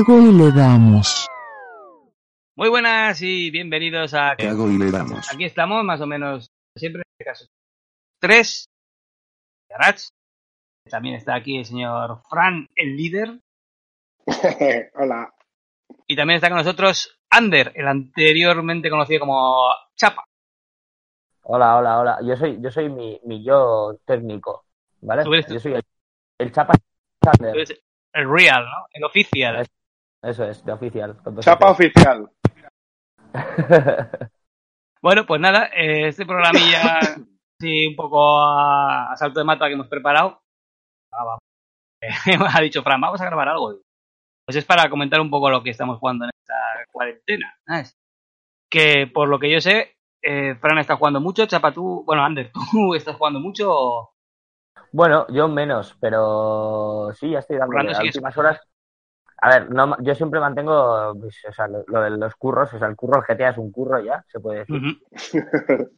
Cago y le damos. Muy buenas y bienvenidos a... Cago y le damos. Aquí estamos, más o menos, siempre en este caso. Tres. También está aquí el señor Fran, el líder. Hola. Y también está con nosotros Ander, el anteriormente conocido como Chapa. Hola, hola, hola. Yo soy, yo soy mi, mi yo técnico, ¿vale? Yo soy el, el chapa eres el real, ¿no? El oficial. Eso es, de oficial. Chapa oficial. Bueno, pues nada, eh, este programilla, sí, un poco a, a salto de mata que hemos preparado. Ah, vamos. Ha dicho Fran, vamos a grabar algo. Pues es para comentar un poco lo que estamos jugando en esta cuarentena. ¿sabes? Que por lo que yo sé, eh, Fran está jugando mucho, Chapa tú, bueno, Ander, tú estás jugando mucho. Bueno, yo menos, pero sí, ya estoy dando las últimas horas. A ver, no, yo siempre mantengo pues, o sea, lo, lo de los curros, o sea, el curro, el GTA es un curro ya, se puede decir.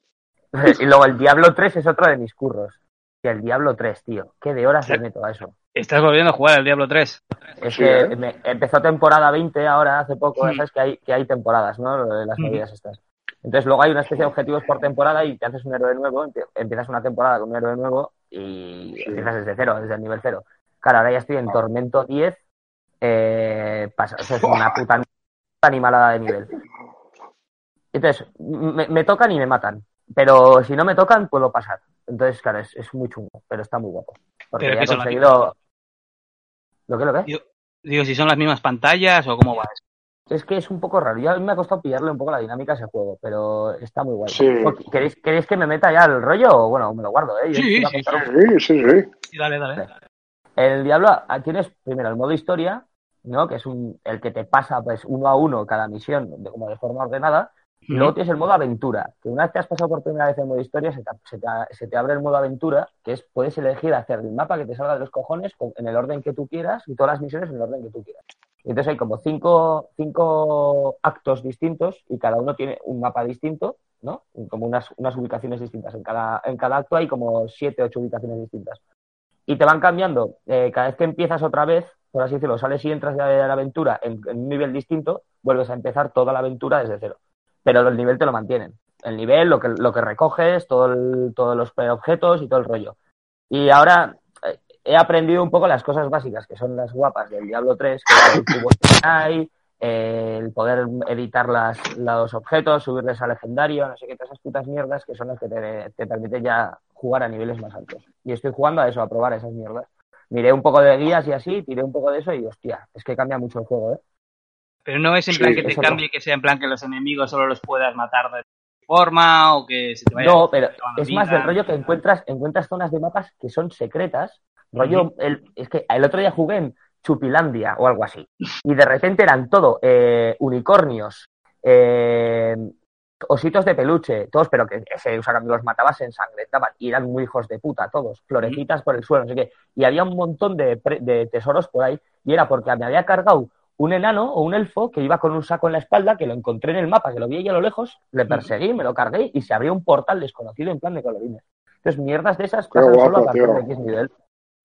Y luego el Diablo 3 es otro de mis curros. Y el Diablo 3, tío, qué de horas le meto a eso. Estás volviendo a jugar al Diablo 3. Es Sí, que ¿eh? me- empezó temporada 20 ahora, hace poco, sabes que hay, que hay temporadas, ¿no? Lo de las medidas estas. Entonces luego hay una especie de objetivos por temporada y te haces un héroe nuevo, empie- empiezas una temporada con un héroe nuevo y Sí. empiezas desde cero, desde el nivel cero. Claro, ahora ya estoy en Tormento 10, eh, pasa, eso es una puta puta animalada de nivel. Entonces, me, me tocan y me matan, pero si no me tocan puedo pasar. Entonces, claro, es, es muy chungo, pero está muy guapo. Porque Pero ya he conseguido... ¿Lo que lo que? Digo, digo, si son las mismas pantallas o cómo va eso. Es que es un poco raro. Ya me ha costado pillarle un poco la dinámica a ese juego, pero está muy guay. Sí. ¿Queréis, ¿Queréis que me meta ya el rollo o bueno, me lo guardo, eh? Yo Sí, sí, Sí, sí, sí. Sí, dale, dale. El Diablo ah, tienes primero el modo historia, ¿no? Que es un, el que te pasa pues uno a uno cada misión de, como de forma ordenada. Y luego tienes el modo aventura, que una vez te has pasado por primera vez el modo historia, se te, se te- se te abre el modo aventura, que es puedes elegir hacer el mapa que te salga de los cojones con- en el orden que tú quieras y todas las misiones en el orden que tú quieras. Y entonces hay como cinco, cinco actos distintos y cada uno tiene un mapa distinto, ¿no? Como unas, unas ubicaciones distintas. En cada, en cada acto hay como siete, ocho ubicaciones distintas. Y te van cambiando. eh, cada vez que empiezas otra vez, por así decirlo, sales y entras de la aventura en, un nivel distinto, vuelves a empezar toda la aventura desde cero. Pero el nivel te lo mantienen. El nivel, lo que, lo que recoges, todos los objetos y todo el rollo. Y ahora eh, he aprendido un poco las cosas básicas, que son las guapas del Diablo 3, que el cubo que hay, el poder editar los objetos, subirles a legendario, no sé qué, todas esas putas mierdas que son las que te, te permiten ya jugar a niveles más altos. Y estoy jugando a eso, a probar esas mierdas. Miré un poco de guías y así, tiré un poco de eso y hostia, es que cambia mucho el juego, ¿eh? Pero no es en Sí, plan que te eso no. cambie, que sea en plan que los enemigos solo los puedas matar de forma o que se te vaya No, pero es más del rollo que encuentras, encuentras zonas de mapas que son secretas. Rollo, el, es que el otro día jugué en Chupilandia o algo así. Y de repente eran todo eh, unicornios, eh, ositos de peluche, todos, pero que se, o sea, cuando los matabas se ensangrentaban y eran muy hijos de puta, todos, florecitas por el suelo, no sé qué. Y había un montón de, de tesoros por ahí y era porque me había cargado un enano o un elfo que iba con un saco en la espalda, que lo encontré en el mapa, que lo vi ahí a lo lejos, le perseguí, me lo cargué y se abrió un portal desconocido en plan de colorines. Entonces, mierdas de esas pasan guapo, solo a partir tío. de X nivel.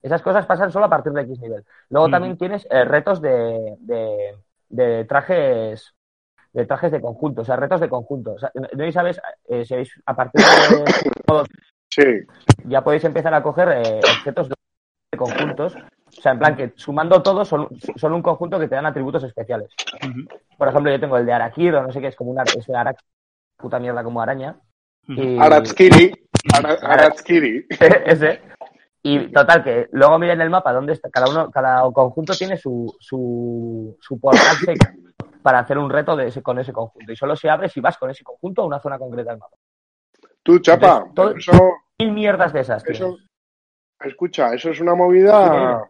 Esas cosas pasan solo a partir de X nivel. Luego también tienes eh, retos de, de, de trajes de trajes de conjunto, o sea, retos de conjunto. O sea, no sabes, eh, si habéis- a partir de Sí, ya podéis empezar a coger eh, objetos de conjuntos O sea, en plan que sumando todos son, son un conjunto que te dan atributos especiales. Por ejemplo, yo tengo el de Arakir, o no sé qué, es como una es una puta mierda como araña. Y- Aratskiri. Ara- Aratskiri. ese. Y total, que luego miren el mapa donde está cada uno, cada conjunto tiene su, su, su portal para hacer un reto de ese, con ese conjunto. Y solo se abre si vas con ese conjunto a una zona concreta del mapa. Tú, chapa, Entonces, todo- eso, Mil mierdas de esas, eso, escucha, eso es una movida.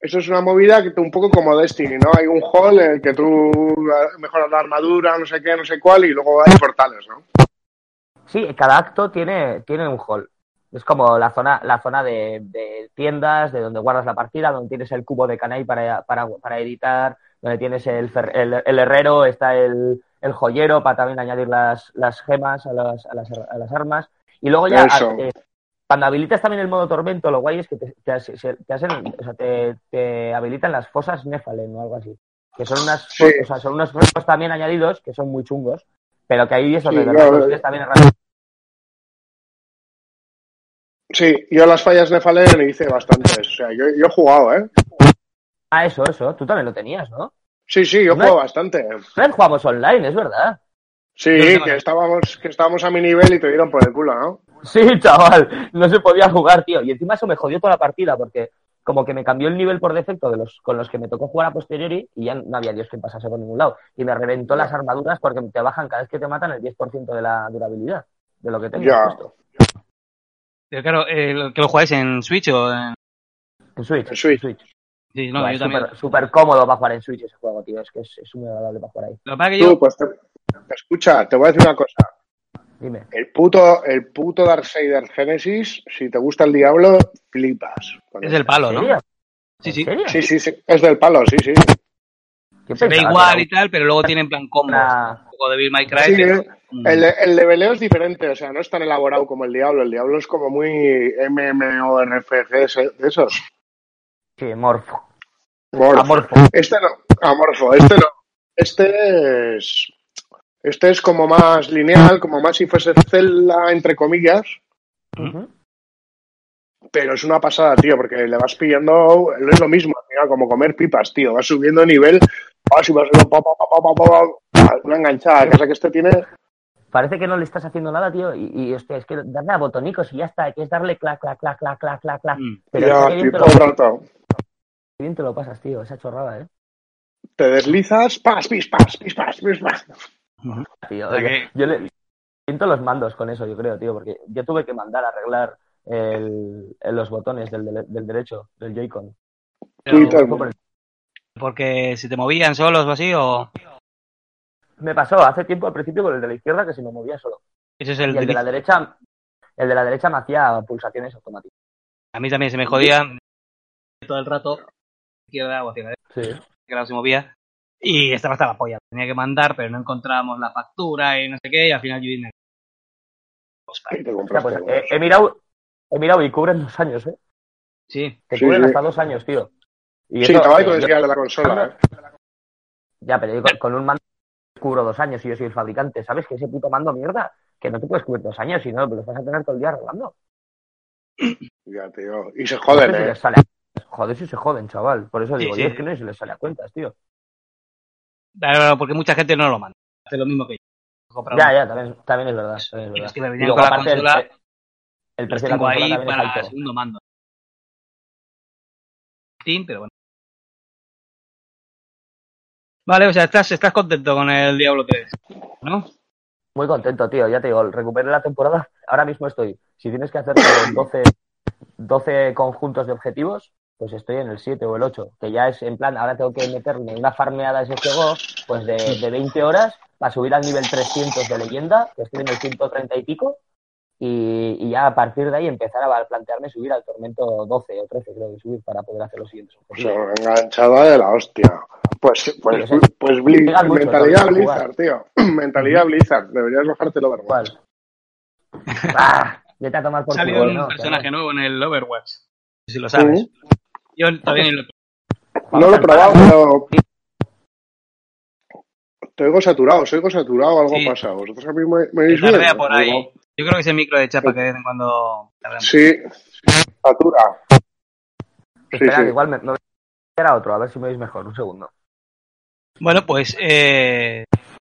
Eso es una movida que un poco como Destiny, ¿no? Hay un hall en el que tú mejoras la armadura, no sé qué, no sé cuál, y luego hay portales, ¿no? Sí, cada acto tiene, tiene un hall. Es como la zona, la zona de, de tiendas, de donde guardas la partida, donde tienes el cubo de canay para, para, para editar, donde tienes el, fer- el, el herrero, está el, el joyero para también añadir las, las gemas a las, a, las, a las armas. Y luego ya, Eso. eh, cuando habilitas también el modo tormento, lo guay es que te, te, te hacen, o sea, te, te habilitan las fosas Nefalen o algo así. Que son unas, Sí. o sea, son unos retos también añadidos que son muy chungos, pero que ahí es donde Sí, de claro. consigues también herramientas Sí, yo las fallas Nefalen hice bastantes. O sea, yo, yo he jugado, ¿eh? Ah, eso, eso. Tú también lo tenías, ¿no? Sí, sí, yo jugado bastante. Vez jugamos online, es verdad. Sí, No que estábamos, que estábamos a mi nivel y te dieron por el culo, ¿no? Sí, chaval. No se podía jugar, tío. Y encima eso me jodió toda la partida porque como que me cambió el nivel por defecto de los con los que me tocó jugar a posteriori y ya no había Dios que pasase por ningún lado. Y me reventó las armaduras porque te bajan cada vez que te matan el 10% de la durabilidad de lo que tengo Ya. puesto. Pero claro, eh, ¿que lo jugáis en Switch o en...? En Switch. En Switch. en Sí, no, Buah, yo es también. súper cómodo para jugar en Switch ese juego, tío. Es que es, es muy agradable para jugar ahí. Lo que pasa es que yo... Tú, pues, te- escucha, te voy a decir una cosa. Dime. El puto, el puto Darksiders Genesis, si te gusta el diablo, flipas. Es del palo, ¿En ¿no? Sí, sí. Sí, sí, sí, es del palo, sí, sí. ¿Qué Se ve igual y tal, pero luego tiene en plan combos. una- Un poco de Bill My Cry, Sí, pero... eh, el, el leveleo es diferente, o sea, no es tan elaborado como el diablo. El diablo es como muy MMORPG de esos. Sí, morfo. Morfo. Amorfo. Este no, amorfo, este no. Este es. Este es como más lineal, como más si fuese Zelda, entre comillas. Pero es una pasada, tío, porque le vas pillando, es lo mismo, al final, como comer pipas, tío. Vas subiendo de nivel, vas y vas pa, pa, pa, pa, pa, pa, pa, una enganchada, cosa que este tiene. Parece que no le estás haciendo nada, tío. Y, y hostia, es que darle a botonicos y ya está. Que es darle clac, clac, clac, clac, clac, clac, clac. Mm. Pero Ya, tío, todo lo, rato. Bien te lo pasas, tío. Esa chorrada, ¿eh? Te deslizas, pas, pis, pas, pis, pas, pis, pas. Tío, yo, que- yo le siento los mandos con eso, yo creo, tío. Porque yo tuve que mandar a arreglar el, el- los botones del, del, del derecho, del Joy-Con. pero- Porque si te movían solos o así, o... Me pasó hace tiempo al principio con el de la izquierda que se me movía solo. Ese es el, Y el de la de... derecha, el de la derecha me hacía pulsaciones automáticas. A mí también se me jodía todo el rato. Izquierda o hacia la derecha, Sí. que no se movía. Y estaba hasta la polla. Tenía que mandar, pero no encontrábamos la factura y no sé qué. Y al final yo vine... Pues, uno. he, he mirado, he mirado y cubren dos años, ¿eh? Sí. Te Sí, cubren sí. hasta dos años, tío. Y Sí, eso, te va eh, con el de la consola, ¿eh? Ya, pero yo con, con un mando cubro dos años y yo soy el fabricante. ¿Sabes que ese puto mando mierda? Que no te puedes cubrir dos años, si no, los vas a tener todo el día arreglando. Ya, tío. Y se No joden, sé si ¿eh? Joder, si se joden, chaval. Por eso Sí, digo, sí. yo es que no si les sale a cuentas, tío. Claro, porque mucha gente no lo manda. Hace lo mismo que yo. Ya, ya, también, también es verdad. También es verdad. los que con la el- consola, el, el precio de la tengo consola ahí es para alto. segundo mando. Steam, pero bueno. Vale, o sea, estás, estás contento con el Diablo 3, ¿no? Muy contento, tío. Ya te digo, recuperé la temporada. Ahora mismo estoy. Si tienes que hacer 12, 12 conjuntos de objetivos, pues estoy en el 7 o el 8. Que ya es en plan, ahora tengo que meterme una farmeada de ese juego, pues de, de 20 horas, para subir al nivel 300 de leyenda, que estoy en el 130 y pico. Y, y ya a partir de ahí empezar a plantearme subir al tormento 12 o 13, creo que subir para poder hacer los siguientes objetivos. enganchada de la hostia. Pues, pues, Sí, pues mucho, mentalidad Blizzard, tío. mentalidad Blizzard. Deberías bajarte el Overwatch. ¿Cuál? ¡Ah! Vete a tomar por Salió un ¿no? personaje nuevo en el Overwatch. Si lo sabes. Sí. Yo todavía ni lo No lo he probado, pero. Te oigo saturado, os oigo saturado, algo Sí. pasa. ¿Vosotros a mí me, me bien? por ahí. Yo creo que ese micro de chapa que de vez en cuando. Sí, satura. Esperad, sí. igual me, me voy a otro, a ver si me veis mejor. Un segundo. Bueno, pues eh,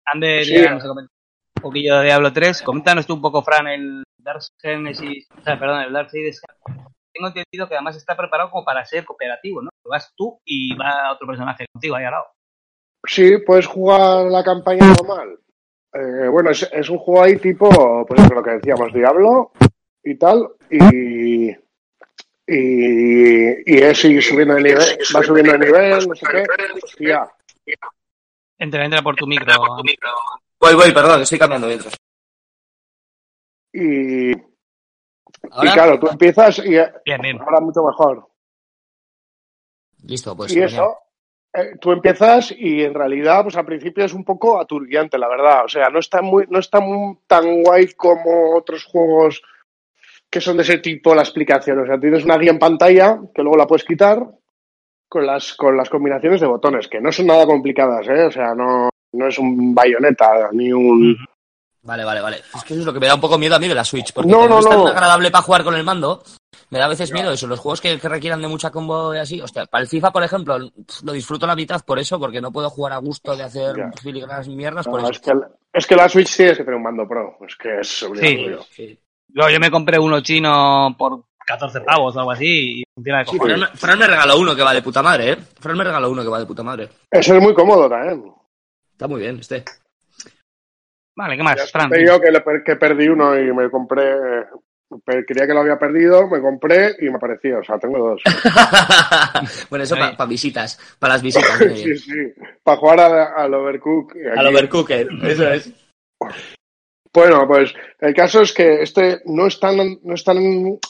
Ander Sí. ya nos ha comentado un poquillo de Diablo 3. Coméntanos tú un poco, Fran, el Dark Genesis, o sea, perdón, el Dark Side Sky. Tengo entendido que además está preparado como para ser cooperativo, ¿no? Vas tú y va otro personaje contigo ahí al lado. Sí, puedes jugar la campaña normal. Eh, bueno, es, es un juego ahí tipo, pues eso, lo que decíamos, Diablo y tal, y, y, y es ir subiendo de nivel, va subiendo de nivel, no sé qué. Hostia. Entra, entra por tu micro. Voy, voy, perdón, estoy cambiando mientras. Y, y claro, tú empiezas y Bien, bien. ahora mucho mejor. Listo, pues. y eso, eh, tú empiezas y en realidad, pues al principio es un poco aturdiante, la verdad. O sea, no está muy, no está muy- tan guay como otros juegos que son de ese tipo la explicación. O sea, tienes una guía en pantalla que luego la puedes quitar con las, con las combinaciones de botones, que no son nada complicadas, ¿eh? O sea, no, no es un bayoneta ni un. Vale, vale, vale. Es que eso es lo que me da un poco miedo a mí de la Switch, porque No, como no, es tan no. agradable para jugar con el mando, me da a veces miedo eso. Los juegos que, que requieran de mucha combo y así, hostia, para el FIFA, por ejemplo, lo disfruto la mitad por eso, porque no puedo jugar a gusto de hacer Ya. filigranas mierdas No, por eso. es, que, es que la Switch tienes que tener un mando pro. Es que es obligatorio. Sí. Yo, yo me compré uno chino por 14 pavos o algo así y funciona de Sí, cojones. Fran, me- Fran me regaló uno que va de puta madre, ¿eh? Fran me regaló uno que va de puta madre. Eso es muy cómodo también. Está muy bien, este. Vale, ¿qué más, Fran? yo que, le que perdí uno y me compré. pe- Creía que lo había perdido, me compré y me apareció. O sea, tengo dos. bueno, eso para visitas, para las visitas. sí, sí. Para jugar a- al Overcook. Al overcooker, eso es. Bueno, pues el caso es que este no es tan, no es tan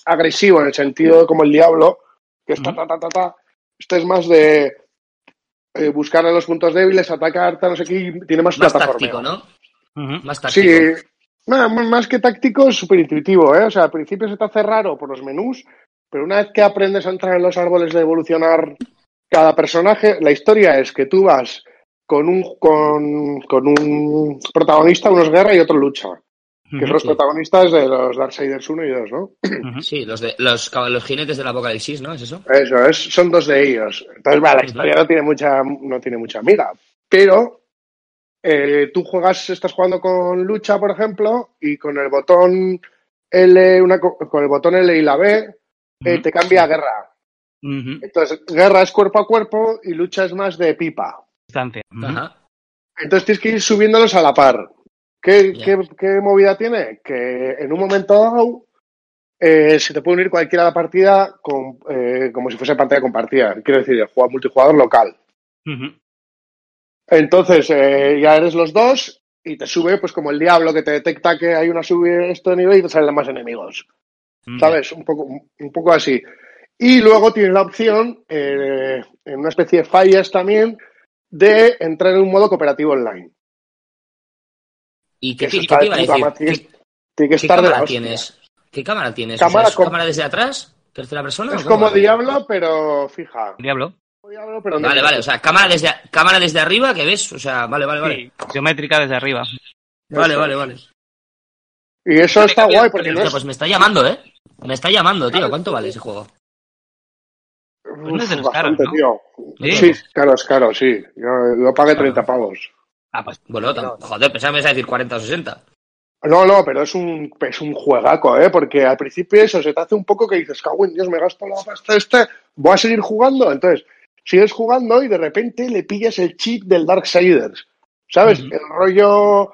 agresivo en el sentido como el Diablo, que es ta, ta, ta, ta, ta. Este es más de eh, buscar en los puntos débiles, atacar, tal, no sé qué, y tiene más, Más plataformeo. táctico, ¿no? Más táctico. Sí, más que táctico es súper intuitivo, ¿eh? O sea, al principio se te hace raro por los menús, pero una vez que aprendes a entrar en los árboles de evolucionar cada personaje, la historia es que tú vas con un, con, con un protagonista, uno es guerra y otro lucha, que son los sí. protagonistas de los Darksiders 1 y 2, ¿no? Sí, los, de, los, los jinetes del apocalipsis, ¿no? ¿Es eso? Eso, es, son dos de ellos. Entonces, va, la historia no tiene mucha, no tiene mucha amiga, pero eh, tú juegas, estás jugando con lucha, por ejemplo, y con el botón L, una, co- con el botón L y la B, eh, te cambia a guerra. Entonces, guerra es cuerpo a cuerpo y lucha es más de pipa. Distancia. Ujú. Ajá. Entonces tienes que ir subiéndolos a la par. ¿Qué, qué- qué movida tiene? Que en un momento dado eh, se te puede unir cualquiera a la partida con, eh, como si fuese pantalla compartida. Quiero decir, el jugador multijugador local. Entonces eh, ya eres los dos y te sube, pues como el diablo que te detecta que hay una subida esto de nivel y te salen más enemigos. Ujú. ¿Sabes? Un poco, un poco así. Y luego tienes la opción, eh, en una especie de fallas también, de entrar en un modo cooperativo online. ¿Y qué, qué- está qué de te iba a puta decir? madre. ¿Qué, Tienes- Tiene que qué estar de la cámara tienes? ¿Qué cámara tienes? Cámara o sea, ¿es con- cámara desde atrás? ¿Tercera persona? Es como? Diablo, pero fija. Diablo. Pero Vale, vale, o sea, cámara desde, cámara desde arriba, que ves? O sea, vale, vale, vale. Sí, geométrica desde arriba. Vale, vale, vale. Y eso está guay porque no es... pues me está llamando, ¿eh? Me está llamando, tío. ¿Cuánto vale ese juego? no es de Uf, los caros, bastante, ¿no? tío. Sí. Sí, caro, es caro, sí. Yo, yo pagué 30 pavos. Ah, pues. Bueno, joder, pensaba que a decir 40 o 60. No, no, pero es un, es un juegaco, ¿eh? Porque al principio eso se te hace un poco que dices, cago en Dios, me gasto la pasta este, voy a seguir jugando. Entonces, sigues jugando y de repente le pillas el chip del Darksiders. ¿Sabes? El rollo...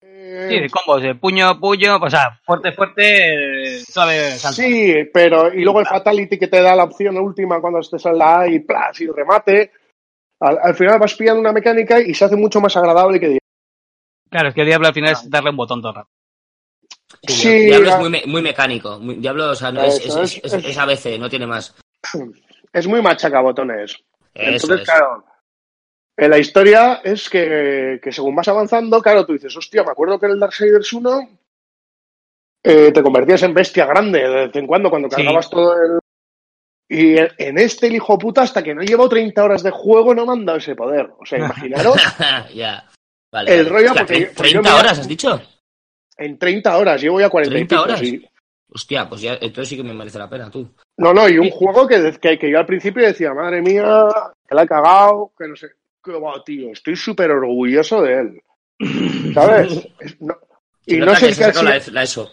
eh, Sí, de combos, de puño, puño, o sea, fuerte, fuerte, suave, salto. Sí, pero y luego el Fatality que te da la opción última cuando estés en la A y plas y remate. Al, al final vas pillando una mecánica y se hace mucho más agradable que Claro, es que el Diablo al final es darle un botón todo el rato. Sí, Sí, Diablo ya- es muy, me- muy mecánico. Muy- Diablo, o sea, no, es, Eso, es, es- es, es- es ABC, no tiene más. es muy machacabotones. Eso Entonces, es. claro, en la historia es que, que según vas avanzando, claro, tú dices, hostia, me acuerdo que en el Darksiders 1 eh, te convertías en bestia grande de vez en cuando, cuando Sí. cargabas todo el... Y en- este, el hijo puta, hasta que no llevo 30 horas de juego, no me han dado ese poder. O sea, imaginaros ya. Vale, El rollo porque- tre- porque yo 30 me- horas, has dicho. en 30 horas, llevo ya 40 y 30 pico, horas. sí. Hostia, pues ya, entonces sí que me merece la pena, tú. No, no, y un juego que, que, que yo al principio decía, madre mía, que la he cagado, que no sé. Que tío, estoy súper orgulloso de él. ¿Sabes? Es- no- y no nota sé sido- la, la ESO.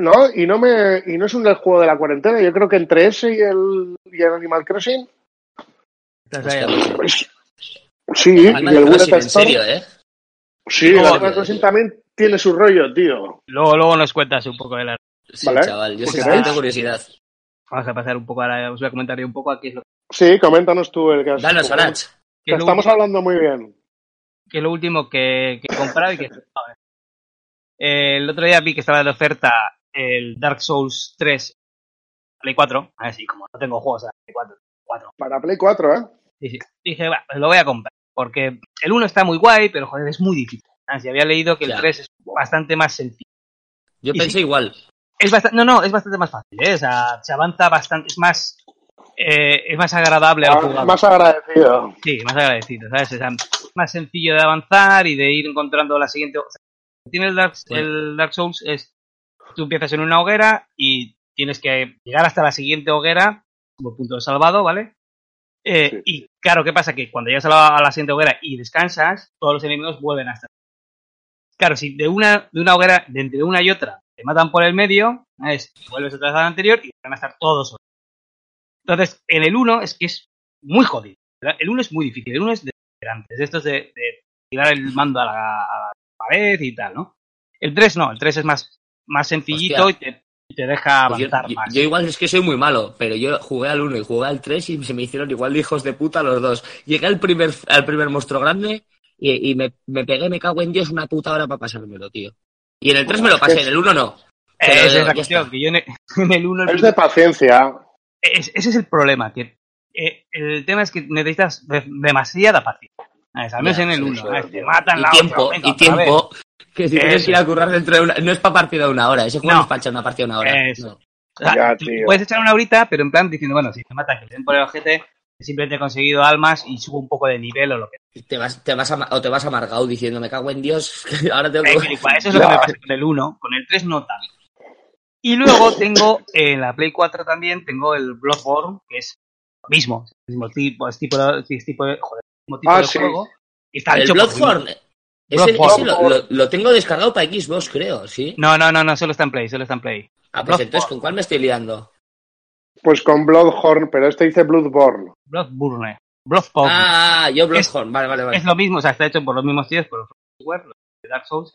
No, y no me y no es un del juego de la cuarentena. Yo creo que entre ese y el, y el Animal Crossing, ahí. macho. pues, sí, Animal y el Crossing, en serio, ¿eh? sí, el. Animal Crossing también tiene su rollo, tío. Luego, luego nos cuentas un poco de la. Sí, Vale. chaval. Yo Pues que tengo curiosidad. Vamos a pasar un poco ahora. Os voy a comentar yo un poco aquí. Es lo, Sí, coméntanos tú el que has Danos, Arach. que estamos hablando muy bien. que es lo último que, que he comprado y que a ver. Eh, el otro día vi que estaba de oferta el Dark Souls 3 Play 4. A ver si como no tengo juegos a Play 4, 4. Para Play 4, ¿eh? Sí, sí. Dije, va, lo voy a comprar. Porque el 1 está muy guay, pero joder, es muy difícil. Ah, si había leído que el Ya. 3 es bastante más sencillo. Yo Y pensé sí. igual. Es bastante, no, no, es bastante más fácil, ¿eh? O sea, se avanza bastante, es más, eh, es más agradable al Ah, jugador. más agradecido. Sí, más agradecido, ¿sabes? O sea, más sencillo de avanzar y de ir encontrando la siguiente. O sea, tiene el Dark, el Dark Souls es tú empiezas en una hoguera y tienes que llegar hasta la siguiente hoguera como punto de salvado, ¿vale? Eh, Sí. Y claro, ¿qué pasa? Que cuando llegas a la, a la siguiente hoguera y descansas, todos los enemigos vuelven a estar. Claro, si de una, de una hoguera, de entre una y otra, te matan por el medio, es, vuelves otra vez a la anterior y van a estar todos. Entonces, en el 1 es que es muy jodido. El 1 es muy difícil, el 1 es desesperante, es de estos de, de tirar el mando a la, a la pared y tal, ¿no? El 3 no, el 3 es más, más sencillito Hostia. y te, te deja Pues yo, avanzar yo- más. yo igual es que soy muy malo, pero yo jugué al 1 y jugué al 3 y se me hicieron igual de hijos de puta los dos. Llegué al primer, al primer monstruo grande y, y me, me pegué, me cago en Dios, una puta hora para pasármelo, tío. Y en el 3 me lo pasé, en el 1 no. Eh, Pero esa es la cuestión, está. que yo en el, en el 1 el Es de paciencia. Es- ese es el problema, que eh, el tema es que necesitas de- demasiada paciencia. Al menos en el sí, 1. sí, ¿sabes? Te matan Y la tiempo, otra, venga, y tiempo. Que si tienes que ir a currar dentro de una... No es para partida de una hora, ese juego No. no, es para echar una partida de una hora. Eso. no. O sea, Ya, tú tío. puedes echar una horita, pero en plan diciendo, bueno, si te matan, que te den por el ojete, simplemente he conseguido almas y subo un poco de nivel o lo que Te vas, te vas a, o te vas amargado diciendo, me cago en Dios, ahora tengo que... Eh, Eso es lo que me pasa con el 1, con el 3 no tanto. Y luego tengo en la Play 4 también, tengo el Bloodborne, que es lo mismo, es el mismo tipo, es tipo, de- es tipo de, joder, el mismo tipo Ah, de sí. juego. Y está El Bloodborne. Ese, lo, lo- lo tengo descargado para Xbox, creo, ¿sí? No, no, no, no, solo está en Play, solo está en Play. Ah, pues entonces, ¿con cuál me estoy liando? Pues con Bloodhorn, pero este dice Bloodborne. Bloodborne. Bloodborne. Ah, yo Bloodborne, vale, vale, vale. Es lo mismo, o sea, está hecho por los mismos tíos, por los software, los de Dark Souls.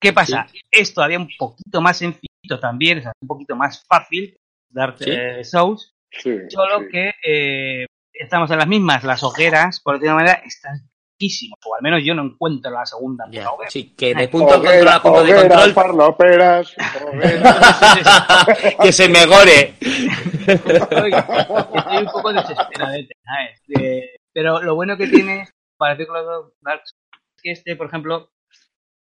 ¿Qué pasa? Es todavía un poquito más sencillo también, o sea, un poquito más fácil, Dark Sí. eh, Souls, Sí, solo sí. que eh, estamos en las mismas, las hogueras, por decirlo de una manera, están riquísimas, o al menos yo no encuentro la segunda Ya, sí, que de punto de control a punto de control, farloperas, que se me gore. estoy, un poco desesperadete, ¿sabes? Eh, pero lo bueno que tiene, para los Dark Souls, es que este, por ejemplo,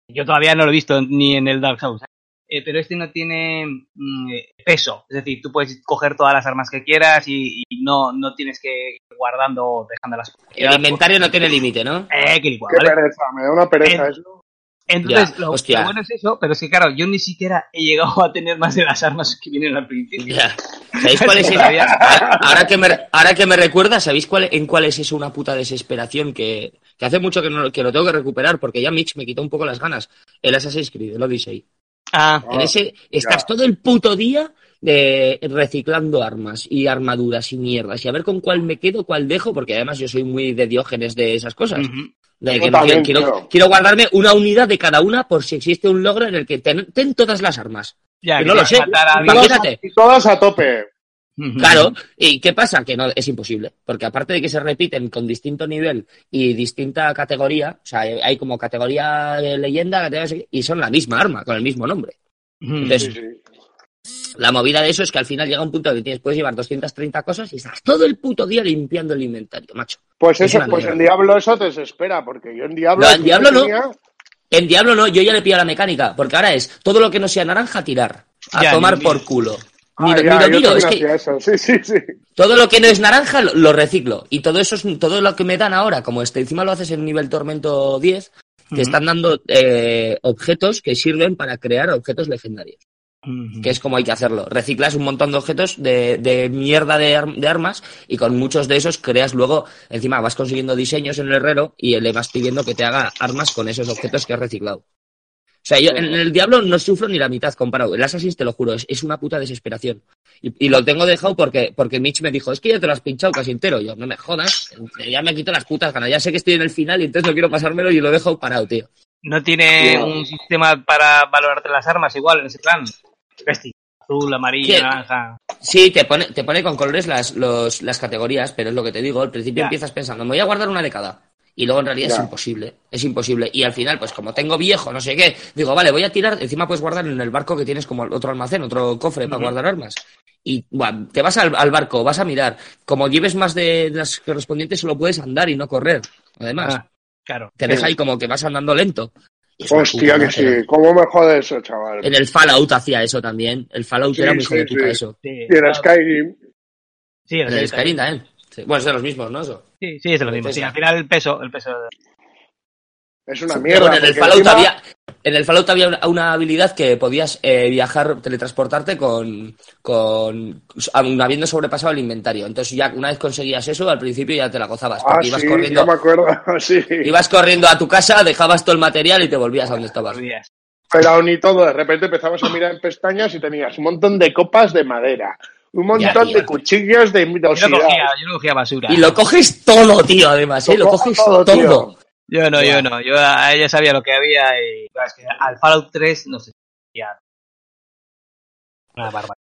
yo todavía no lo he visto ni en el Dark Souls, eh, pero este no tiene mm, eh, peso. Es decir, tú puedes coger todas las armas que quieras y, y no, no tienes que ir guardando o dejándolas. El inventario no tiene límite, ¿no? Eh, que igual, Qué ¿vale? pereza, me da una pereza Eh, eso. Entonces, Ya, lo, bueno es eso, pero es que claro, yo ni siquiera he llegado a tener más de las armas que vienen al principio. Ya. ¿Sabéis cuál es el... ahora, que me, ahora que me recuerda, ¿sabéis cuál, en cuál es eso una puta desesperación que, que hace mucho que, no, que lo tengo que recuperar porque ya Mitch me quitó un poco las ganas? El Assassin's Creed, el Odyssey. Ah, En ese estás ya. todo el puto día de reciclando armas y armaduras y mierdas y a ver con cuál me quedo, cuál dejo, porque además yo soy muy de diógenes de esas cosas. De que no también, quiero, quiero, guardarme una unidad de cada una por si existe un logro en el que ten, ten todas las armas. ya, Que que no lo a sé. matar a alguien. Imagínate. Y todas a tope. Claro, ¿y qué pasa? Que no es imposible, porque aparte de que se repiten con distinto nivel y distinta categoría, o sea, hay como categoría de leyenda, categoría- y son la misma arma, con el mismo nombre. Entonces, Sí, sí. La movida de eso es que al final llega un punto en que tienes, puedes llevar 230 cosas y estás todo el puto día limpiando el inventario, macho. Pues Es eso, pues en Diablo eso te desespera, porque yo en Diablo. No, en Diablo no. tenía- En Diablo no, yo ya le pillo la mecánica, porque ahora es todo lo que no sea naranja, tirar. A Ya, tomar ni- por culo. Ah, Ni, lo- ya, ni lo yo miro, también es que hacía eso. Sí, sí, sí. todo lo que no es naranja lo, lo reciclo. Y todo eso es todo lo que me dan ahora, como este encima lo haces en nivel tormento 10, te están dando eh, objetos que sirven para crear objetos legendarios. Que es como hay que hacerlo. Reciclas un montón de objetos de, de mierda de, ar- de armas y con muchos de esos creas luego, encima vas consiguiendo diseños en el herrero y le vas pidiendo que te haga armas con esos objetos que has reciclado. O sea, yo en el Diablo no sufro ni la mitad comparado. El Assassin's te lo juro, es, es una puta desesperación. Y, y lo tengo dejado porque, porque Mitch me dijo, es que ya te lo has pinchado casi entero. Yo, no me jodas, ya me quito las putas ganas. Ya sé que estoy en el final y entonces no quiero pasármelo y lo dejo parado, tío. No tiene un sistema para valorarte las armas igual en ese plan. Vesti, azul, amarillo, naranja. Sí, te pone, te pone con colores las, los- las categorías, pero es lo que te digo, al principio Ya. empiezas pensando, me voy a guardar una de cada. Y luego en realidad es imposible, es imposible. Y al final, pues como tengo viejo, no sé qué, digo, vale, voy a tirar, encima puedes guardar en el barco que tienes como otro almacén, otro cofre para guardar armas. Y bueno, te vas al, al barco, vas a mirar. Como lleves más de las correspondientes, solo puedes andar y no correr. Además, Ah, claro. te deja ahí como que vas andando lento. Hostia, que sí. ¿Cómo me jode eso, chaval? En el Fallout hacía eso también. El Fallout Sí, era muy hijo sí, de puta sí. eso. Sí, Y en. Skyrim. Sí, en En el Skyrim. También. Sí. Bueno, es de los mismos, ¿no? Eso. Sí, sí, es de lo mismo. Sí, al final el peso, el peso. Es una mierda. bueno, en el Fallout encima- había, en el Fallout había una, una habilidad que podías eh, viajar, teletransportarte con, con aun habiendo sobrepasado el inventario. Entonces ya una vez conseguías eso, al principio ya te la gozabas, Ah, porque ibas sí, corriendo, ya me acuerdo. sí. ibas corriendo a tu casa, dejabas todo el material y te volvías a donde estabas. Pero aún y todo, de repente empezamos a mirar en pestañas y tenías un montón de copas de madera, un montón de cuchillos de Yo oxidad. cogía, yo no cogía basura. Y lo coges todo, tío, además, ¿eh? Lo Lo coges todo, todo. tío. Yo no, yo no. Yo a ella sabía lo que había y claro, es que al Fallout 3 no sé. Ya. Una barbaridad.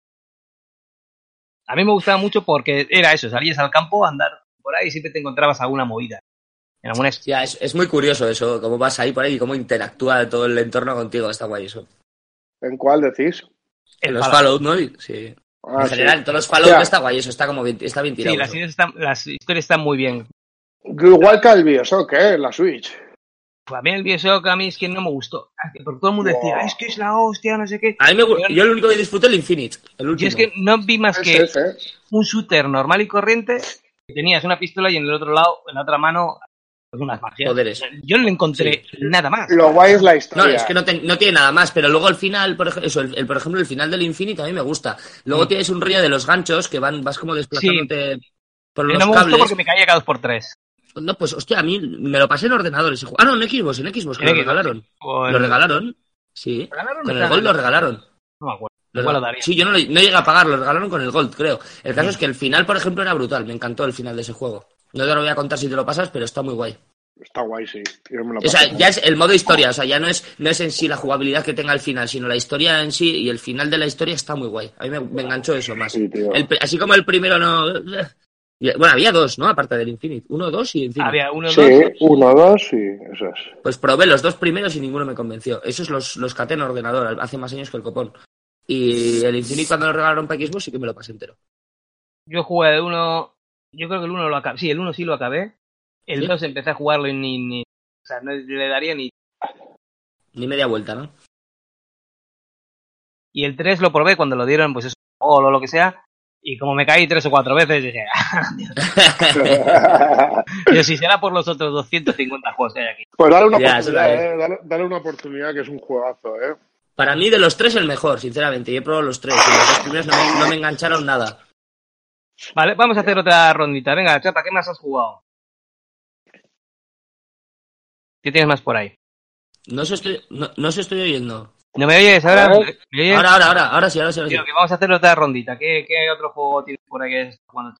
A mí me gustaba mucho porque era eso, salías al campo a andar por ahí y siempre te encontrabas alguna movida. En alguna es- Ya, es, es muy curioso eso, cómo vas ahí por ahí y cómo interactúa todo el entorno contigo, está guay eso. ¿En cuál decís? En los Fallout. Fallout, ¿no? Sí. Ah, en sí. general, en todos los Fallout Ya. está guay eso, está como bien, está bien tirado. Sí, las historias, están, las historias están muy bien. Igual que el Bioshock, ¿eh? La Switch. A mí el Bioshock a mí es que no me gustó. Ah, que Porque todo el mundo decía, es que es la hostia, no sé qué. A mí me gu- yo el único que disfruté el Infinite, el último. Yo es que no vi más que un shooter normal y corriente. que Tenías una pistola y en el otro lado, en la otra mano, pues unas magias. Poderes. Yo no le encontré nada más. Lo guay es la historia. No, es que no, te- no tiene nada más, pero luego al final, por ejemplo, eso, el, el- por ejemplo, el final del Infinite a mí me gusta. Luego Mm. tienes un rollo de los ganchos que van, vas como desplazándote por los no me gustó cables. porque me caía cada dos por tres. No, pues hostia, a mí me lo pasé en ordenador ese juego. Ah, no, en Xbox, en Xbox, que lo regalaron. Lo regalaron, sí. ¿Regalaron? Con el Gold lo regalaron. No me acuerdo. Lo Igual lo rega- daría. Sí, yo no, no llegué a pagar, lo regalaron con el Gold, creo. El caso es que el final, por ejemplo, era brutal. Me encantó el final de ese juego. No te lo voy a contar si te lo pasas, pero está muy guay. Está guay, sí. Yo me lo O sea, ya es el modo historia, o sea, ya no es, no es en sí la jugabilidad que tenga el final, sino la historia en sí y el final de la historia está muy guay. A mí me, me enganchó eso más. Sí. El así como el primero no... Bueno, había dos, ¿no? Aparte del Infinite. Uno, dos y Infinite. Había uno, Sí, dos. uno, dos y eso es. Pues probé los dos primeros y ninguno me convenció. Esos los, los caté en ordenador hace más años que el copón. Y el Infinite cuando lo regalaron para Xbox sí que me lo pasé entero. Yo jugué de uno. Yo creo que el uno lo acabé. Sí, el uno sí lo acabé. El ¿Sí? dos empecé a jugarlo y ni, ni. O sea, no le daría ni. Ni media vuelta, ¿no? Y el 3 lo probé cuando lo dieron, pues eso, o lo, lo que sea. Y como me caí tres o cuatro veces, dije, "Ah, Dios, si será por los otros 250 juegos que hay aquí. pues dale una Ya, oportunidad, eh. Dale, dale una oportunidad que es un juegazo, eh. Para mí de los tres el mejor, sinceramente. Yo he probado los tres y los dos primeros no me, no me engancharon nada. Vale, vamos a hacer otra rondita. Venga, Chapa, ¿qué más has jugado? ¿Qué tienes más por ahí? No se estoy, no, no se estoy oyendo. ¿No me oyes ahora? Ahora, ahora, ahora, ahora sí, ahora sí, ahora sí. Que vamos a hacer otra rondita. ¿Qué, qué otro juego tienes por ahí que estás jugando?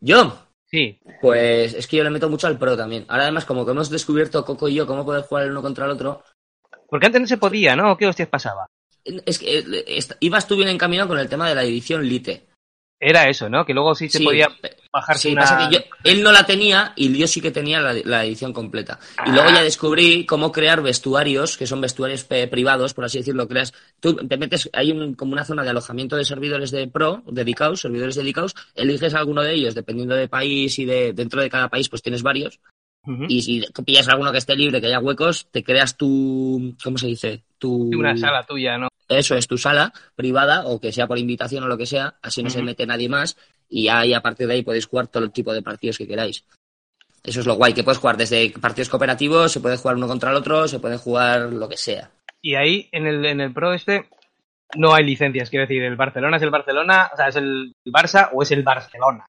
Yo, Sí, pues es que yo le meto mucho al pro también. Ahora además, como que hemos descubierto Coco y yo cómo poder jugar el uno contra el otro, porque antes no se podía, ¿no? ¿Qué hostias pasaba? es que eh, ibas tú bien encaminado con el tema de la edición Lite. Era eso, ¿no? Que luego sí se Sí, podía eh, bajarse Sí, una... pasa que yo, él no la tenía y yo sí que tenía la, la edición completa. Y Ah. luego ya descubrí cómo crear vestuarios, que son vestuarios pe- privados, por así decirlo. Creas, tú te metes, hay un- como una zona de alojamiento de servidores de pro, dedicados, servidores dedicados, eliges alguno de ellos, dependiendo de país y de dentro de cada país, pues tienes varios. Y si pillas alguno que esté libre, que haya huecos, te creas tu, ¿cómo se dice? Tu, Una sala tuya, ¿no? eso es tu sala privada o que sea por invitación o lo que sea, así no se mete nadie más y y a partir de ahí podéis jugar todo el tipo de partidos que queráis. Eso es lo guay, que puedes jugar desde partidos cooperativos, se puede jugar uno contra el otro, se puede jugar lo que sea. Y ahí, en el, en el Pro este, no hay licencias. Quiero decir, el Barcelona es el Barcelona, o sea, es el Barça o es el Barcelona.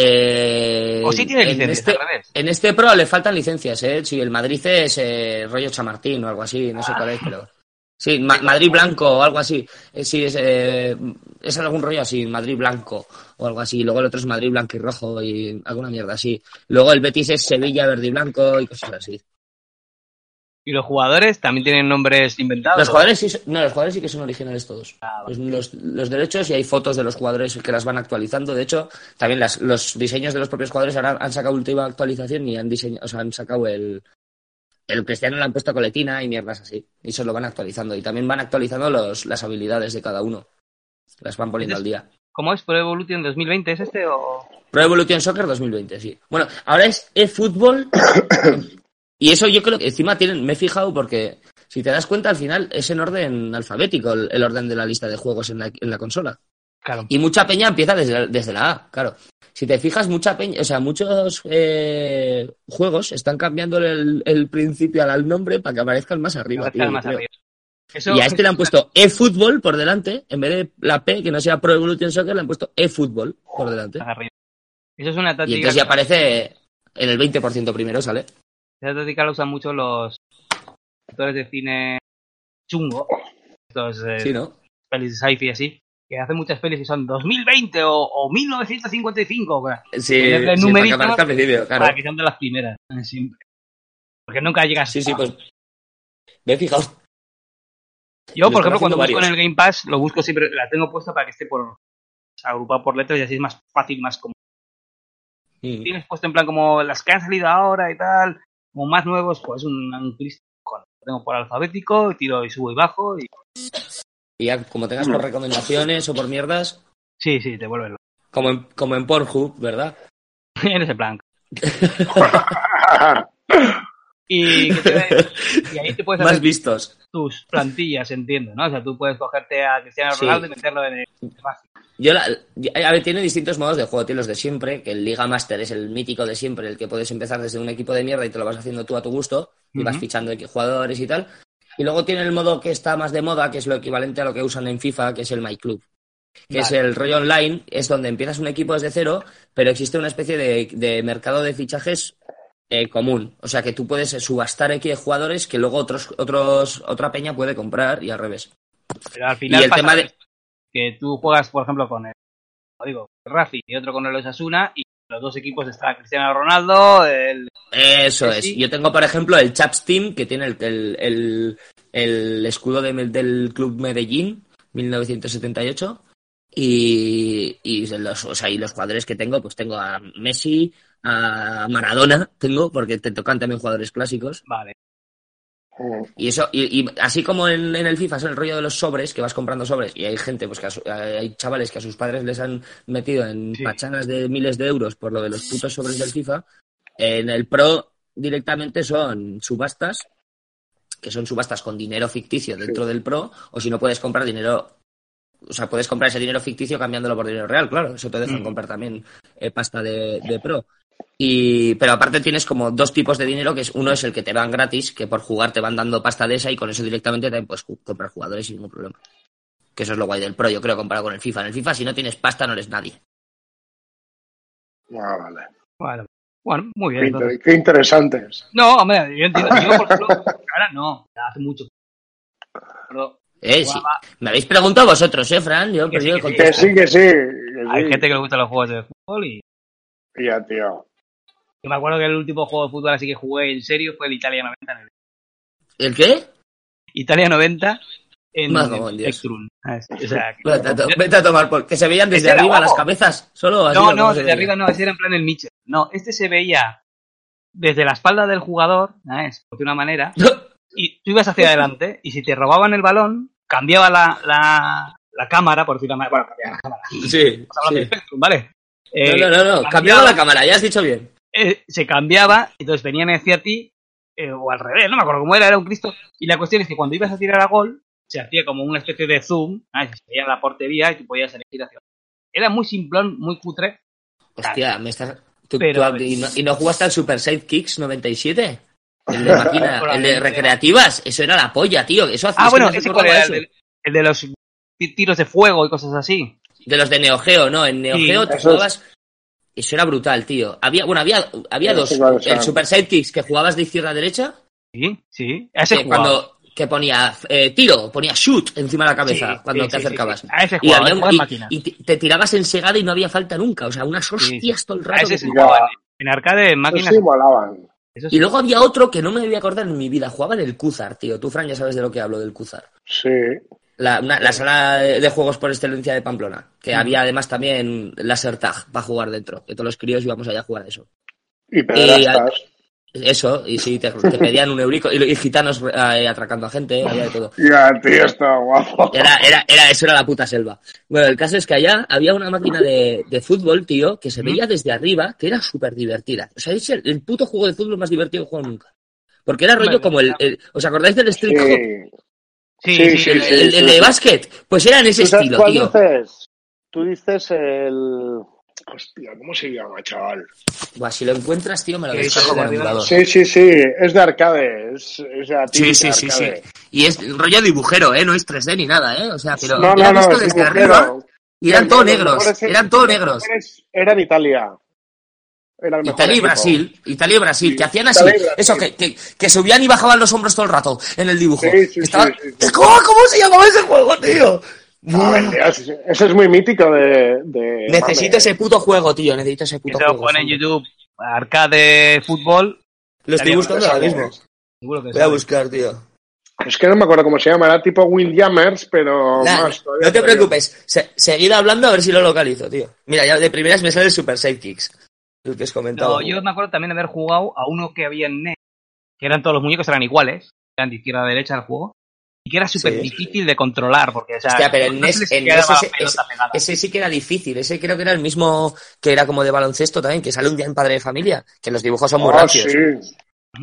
Eh, O sí tiene en licencias, este, al revés. en este Pro le faltan licencias, ¿eh? Sí, el Madrid es eh, rollo Chamartín o algo así, no sé cuál es, pero... Sí, Ma- Madrid Blanco o algo así. Eh, sí, es, eh, es algún rollo así, Madrid Blanco o algo así. Luego el otro es Madrid Blanco y Rojo y alguna mierda así. Luego el Betis es Sevilla Verde y Blanco y cosas así. Y los jugadores también tienen nombres inventados. Los jugadores sí, son- no, los jugadores sí que son originales todos. Ah, vale. Los, los- los derechos y hay fotos de los jugadores que las van actualizando. De hecho, también las- los diseños de los propios jugadores ahora han sacado última actualización y han diseñado, o sea, han sacado el, el cristiano le han puesto coletina y mierdas así. Y se lo van actualizando. Y también van actualizando los, las habilidades de cada uno. Las van poniendo al día. ¿Cómo es Pro Evolution 2020? ¿Es este o...? Pro Evolution Soccer 2020, sí. Bueno, ahora es eFootball. y eso yo creo que encima tienen, me he fijado porque si te das cuenta al final es en orden alfabético el, el orden de la lista de juegos en la, en la consola. Claro. Y mucha peña empieza desde, desde la A, claro. Si te fijas, mucha peña, o sea, muchos eh, juegos están cambiando el, el principio al nombre para que aparezcan más arriba. Tío, más arriba. Eso- Y a este le han puesto eFootball por delante, en vez de la P, que no sea Pro Evolution Soccer, le han puesto eFootball por delante. arriba. Eso es una táctica. Y entonces ya aparece en el 20% primero, ¿sale? Esa táctica la usan mucho los actores de cine chungo. Estos eh, Sí, ¿no? pelis de sci-fi así. Que hacen muchas pelis que son 2020 o, o 1955. para- Sí, sí, para que principio, claro. Para que sean de las primeras. eh, Siempre. Porque nunca llegas Sí, sí, a- pues me he fijado. Yo, por ejemplo, cuando haciendo busco en varios. el Game Pass, lo busco siempre, la tengo puesta para que esté por agrupado por letras y así es más fácil, más como. Mm. Tienes puesto en plan como las que han salido ahora y tal, como más nuevos, pues un, un Cristo con- Lo tengo por alfabético, tiro y subo y bajo y. Y ya, como tengas por recomendaciones o por mierdas, Sí, sí, te vuelve loco. como en, como en Pornhub, ¿verdad? en ese plan. Y, y ahí te puedes Más hacer vistos. tus plantillas, entiendo, ¿no? O sea, tú puedes cogerte a Cristiano Sí. Ronaldo y meterlo en el. Yo la- a ver, tiene distintos modos de juego. Tiene los de siempre, que el Liga Master es el mítico de siempre, el que puedes empezar desde un equipo de mierda y te lo vas haciendo tú a tu gusto, y vas fichando jugadores y tal. Y luego tiene el modo que está más de moda, que es lo equivalente a lo que usan en FIFA, que es el My Club. Que es el rollo online, es donde empiezas un equipo desde cero, pero existe una especie de, de mercado de fichajes eh, común. O sea que tú puedes subastar aquí jugadores que luego otros, otros, otra peña puede comprar y al revés. Pero al final Y el pasa tema de- que tú juegas, por ejemplo, con el, digo, Rafi y otro con el Osasuna y los dos equipos está Cristiano Ronaldo, el Eso es. Yo tengo, por ejemplo, el Chaps Team, que tiene el, el, el- el escudo de- del Club Medellín, 1978. Y, y los, o sea, y los jugadores que tengo, pues tengo a Messi, a Maradona, tengo, porque te tocan también jugadores clásicos. vale. Y eso, y, y así como en, en el FIFA es el rollo de los sobres, que vas comprando sobres, y hay gente, pues que a su- hay chavales que a sus padres les han metido en Sí. pachanas de miles de euros por lo de los putos sobres del FIFA, en el Pro directamente son subastas, que son subastas con dinero ficticio dentro del Pro, o si no puedes comprar dinero, o sea, puedes comprar ese dinero ficticio cambiándolo por dinero real, claro, eso te dejan Mm. comprar también eh, pasta de, de Pro. Y, pero aparte tienes como dos tipos de dinero, que es uno es el que te dan gratis, que por jugar te van dando pasta de esa y con eso directamente también puedes comprar jugadores sin ningún problema. Que eso es lo guay del Pro, yo creo, comparado con el FIFA. En el FIFA, si no tienes pasta, no eres nadie. Ah, vale. Bueno, bueno muy Qué, bien. entonces. inter- qué interesantes. No, hombre, yo entiendo. Yo, por ejemplo, ahora no, hace mucho. Pero Eh, sí. Me habéis preguntado vosotros, ¿eh, Fran? Yo Que sí, que sí. Que contexto. sí, que sí. hay sí. gente que le gusta los juegos de fútbol y Ya, tío. Yo me acuerdo que el último juego de fútbol así que jugué en serio fue el Italia 90 en el ¿El qué? Italia 90 en Dios. Spectrum. Ah, O sea, Vete a, to- vete a tomar por... Que se veían desde arriba las cabezas. Solo así. no, no, desde veía. arriba no, ese era en plan el Mitchell. No, este se veía desde la espalda del jugador, ¿sabes? de una manera, y tú ibas hacia adelante, y si te robaban el balón, cambiaba la, la, la cámara, por decir la manera. Bueno, cambiaba la cámara. Sí, sí. Spectrum, ¿vale? Eh, No, no, no, no. cambiaba- Cambiaba la cámara, ya has dicho bien. Eh, se cambiaba, entonces venían hacia ti, eh, o al revés, no me acuerdo cómo era, era un Cristo. Y la cuestión es que cuando ibas a tirar a gol, se hacía como una especie de zoom, ¿sabes? se veía la portería y tú podías elegir hacia Era muy simplón, muy cutre. Hostia, me estás... tú- Pero- tú- ¿y, no, y no jugaste al Super Sidekicks 97? El de máquina, el de recreativas, eso era la polla, tío. Eso Ah, es que bueno, no se ese cuál era, el de, el de los ti- tiros de fuego y cosas así. De los de Neo Geo, ¿no? En Neo Sí, Geo te jugabas. Eso era brutal, tío. Había, bueno, había, había dos. El. Super Sidekicks que jugabas de izquierda a derecha. Sí, sí. A ese que cuando que ponía eh, tiro, ponía shoot encima de la cabeza Sí, cuando sí, te acercabas. sí, sí. A ese Y, había y- máquina. y te, te tirabas en segada y no había falta nunca. O sea, unas sí. hostias todo el A rato. ese que te- jugaba. En, arcade, en máquinas. eso sí. Y luego había otro que no me voy a acordar en mi vida. Jugaba en el Cuzar, tío. Tú, Fran, ya sabes de lo que hablo, del Cuzar. Sí. La, una- la sala de de juegos por excelencia de Pamplona. Que Mm. había además también laser tag para jugar dentro. Que todos los críos íbamos allá a jugar a eso. Y pederastas. Eso, y sí, te, te pedían un eurico. Y, y gitanos eh, atracando a gente, había de todo. Ya, tío, está guapo. Era, era, era, eso era la puta selva. Bueno, el caso es que allá había una máquina de, de fútbol, tío, que se veía desde arriba, que era súper divertida. O sea, es el, el puto juego de fútbol más divertido que he jugado nunca. Porque era rollo como el, el- ¿Os acordáis del Street Hop? Sí. Sí, Sí, sí, El, sí, el- el sí. de básquet. Pues era en ese ¿Tú sabes estilo, cuál tío. dices? Tú dices el... Hostia, ¿cómo se llama, chaval? Buah, si lo encuentras, tío, me lo ¿Qué descargo dices, con el arriba? emulador. Sí, sí, sí, es de arcade, es, es la Sí, sí, sí, sí. Y es rollo dibujero, ¿eh? No es 3D ni nada, ¿eh? O sea, pero No, no, no, desde dibujero. arriba y eran todos negros. Eran todos negros. Era en Italia. Era el mejor Italia y. Brasil, Italia y Brasil, Sí, que hacían así, Italia eso, que, que, que subían y bajaban los hombros todo el rato en el dibujo. Sí, sí, Estaban- sí, sí, sí. ¿Cómo, ¿Cómo se llamaba ese juego, tío? Eso es muy mítico de... de Necesito Mame. ese puto juego, tío, necesito ese puto se lo juego. pone en. YouTube. Arcade fútbol. Lo estoy buscando ahora mismo. Voy a buscar, tío. Es que no me acuerdo cómo se llama, era tipo Windjammers, pero Nah, más todavía no te preocupes, se- seguid hablando a ver si lo localizo, tío. Mira, ya de primeras me sale el Super Sidekicks, el que os comentaba. No, yo me acuerdo también de haber jugado a uno que había en NES, que eran todos los muñecos, eran iguales, eran de izquierda a derecha el juego, y que era súper Sí. difícil de controlar, porque, o sea, Hostia, pero en no NES, en ese, sí que era difícil. Ese creo que era el mismo que era como de baloncesto también, que sale un día en Padre de Familia, que los dibujos son muy Ah, rancios. sí.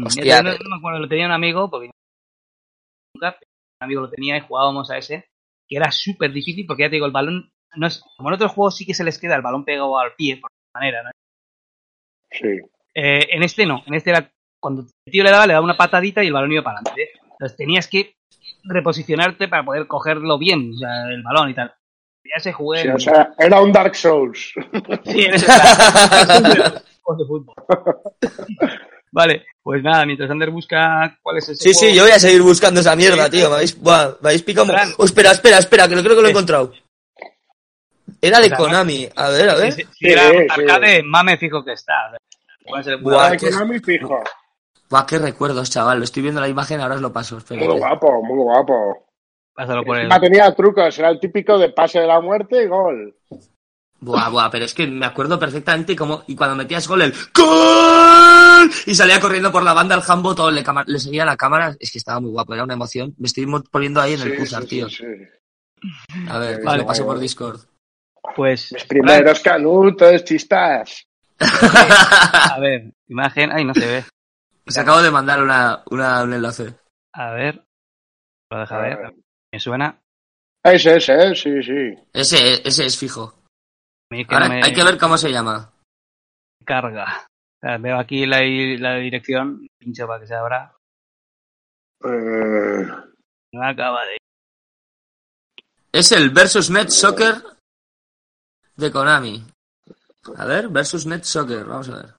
Hostia, yo no, me acuerdo, lo tenía un amigo, porque nunca, pero un amigo lo tenía y jugábamos a ese, que era súper difícil, porque ya te digo, el balón, no es, como en otros juegos sí que se les queda el balón pegado al pie, por manera, ¿no? Sí. Eh, en este no, en este era cuando el tío le daba, le daba una patadita y el balón iba para adelante. Entonces tenías que reposicionarte para poder cogerlo bien, o sea, el balón y tal. Ya se jugué. Sí, o sea, era un Dark Souls. Sí, en ese de fútbol. Vale, pues nada, mientras Ander busca cuál es ese Sí, sí, yo voy a seguir buscando esa mierda, tío. Me habéis, buah, me habéis picado. Oh, espera, espera, espera, que lo creo que lo he encontrado. Era de O sea, Konami. A ver, a ver. si- si Sí, era sí. arcade, mame fijo que está. Buah, qué- Konami fijo. Buah, qué recuerdos, chaval. Lo estoy viendo la imagen, ahora os lo paso. espérate. Muy guapo, muy guapo. Pásalo por el... Tenía trucos, era el típico de pase de la muerte y gol. Buah, buah, pero es que me acuerdo perfectamente cómo. Y cuando metías gol, el ¡Gol! Y salía corriendo por la banda el jambo, todo le, cama- le seguía la cámara. Es que estaba muy guapo, era una emoción. Me estoy poniendo ahí en el Sí, sí, tío. sí, sí. A ver, Vale. lo paso por Discord. Pues... Mis primeros canutos, chistas. A ver, imagen... Ay, no se ve. Os acabo de mandar una, una- un enlace. A ver... Lo deja ver. Me suena... Ese, ese, sí, sí. Ese, ese es fijo. A mí que Ahora no me hay que ver cómo se llama. carga. O sea, veo aquí la, la dirección, pincho para que se abra. Eh, No acaba de... Es el Versus Net Soccer de Konami. A ver, Versus Net Soccer, vamos a ver.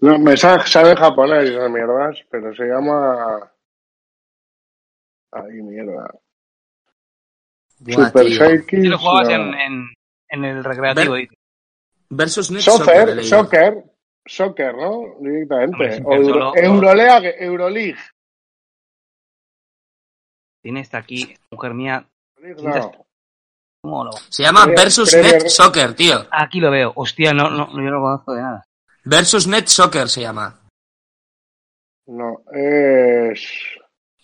no, me sa- sabe japonés esas mierdas, pero se llama... Ay, mierda. Buah, Super Si lo jugabas no. en, en, en el recreativo. Ver- dice. Versus Net Soccer. Soccer, soccer, soccer, ¿no? Hombre, Directamente. Euro- solo- Euroleague, Euroleague. Tiene esta aquí, mujer mía. No. ¿Cómo lo? Se llama Premier- Versus Premier- Net Soccer, tío. Aquí lo veo. Hostia, no, no, yo no conozco de nada. Versus Net Soccer se llama. No, es...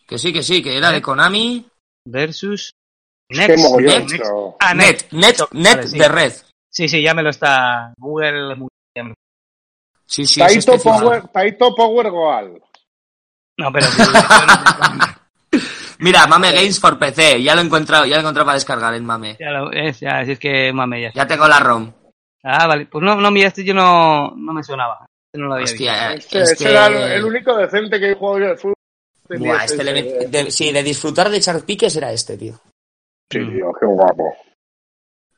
Que sí, que sí, que era de Konami. Versus. Es que. Ah, Net, Net, Vale, Net sí. de red. Sí, sí, ya me lo está. Google. lo- Sí, sí, es Taito especial. Power, Taito Power Goal. No, pero sí. Mira, Mame Games for PC. Ya lo he encontrado, ya lo he encontrado para descargar en Mame. ya lo es, ya, si es que mame ya. Ya tengo la ROM. Ah, vale. Pues no, no, mira, este yo no, no me sonaba. no lo había visto. Este, es este que- era el, el único decente que he jugado yo de fútbol. Buah, este ese- le met- de- sí, de disfrutar de echar piques era este, tío. Sí, tío, qué guapo.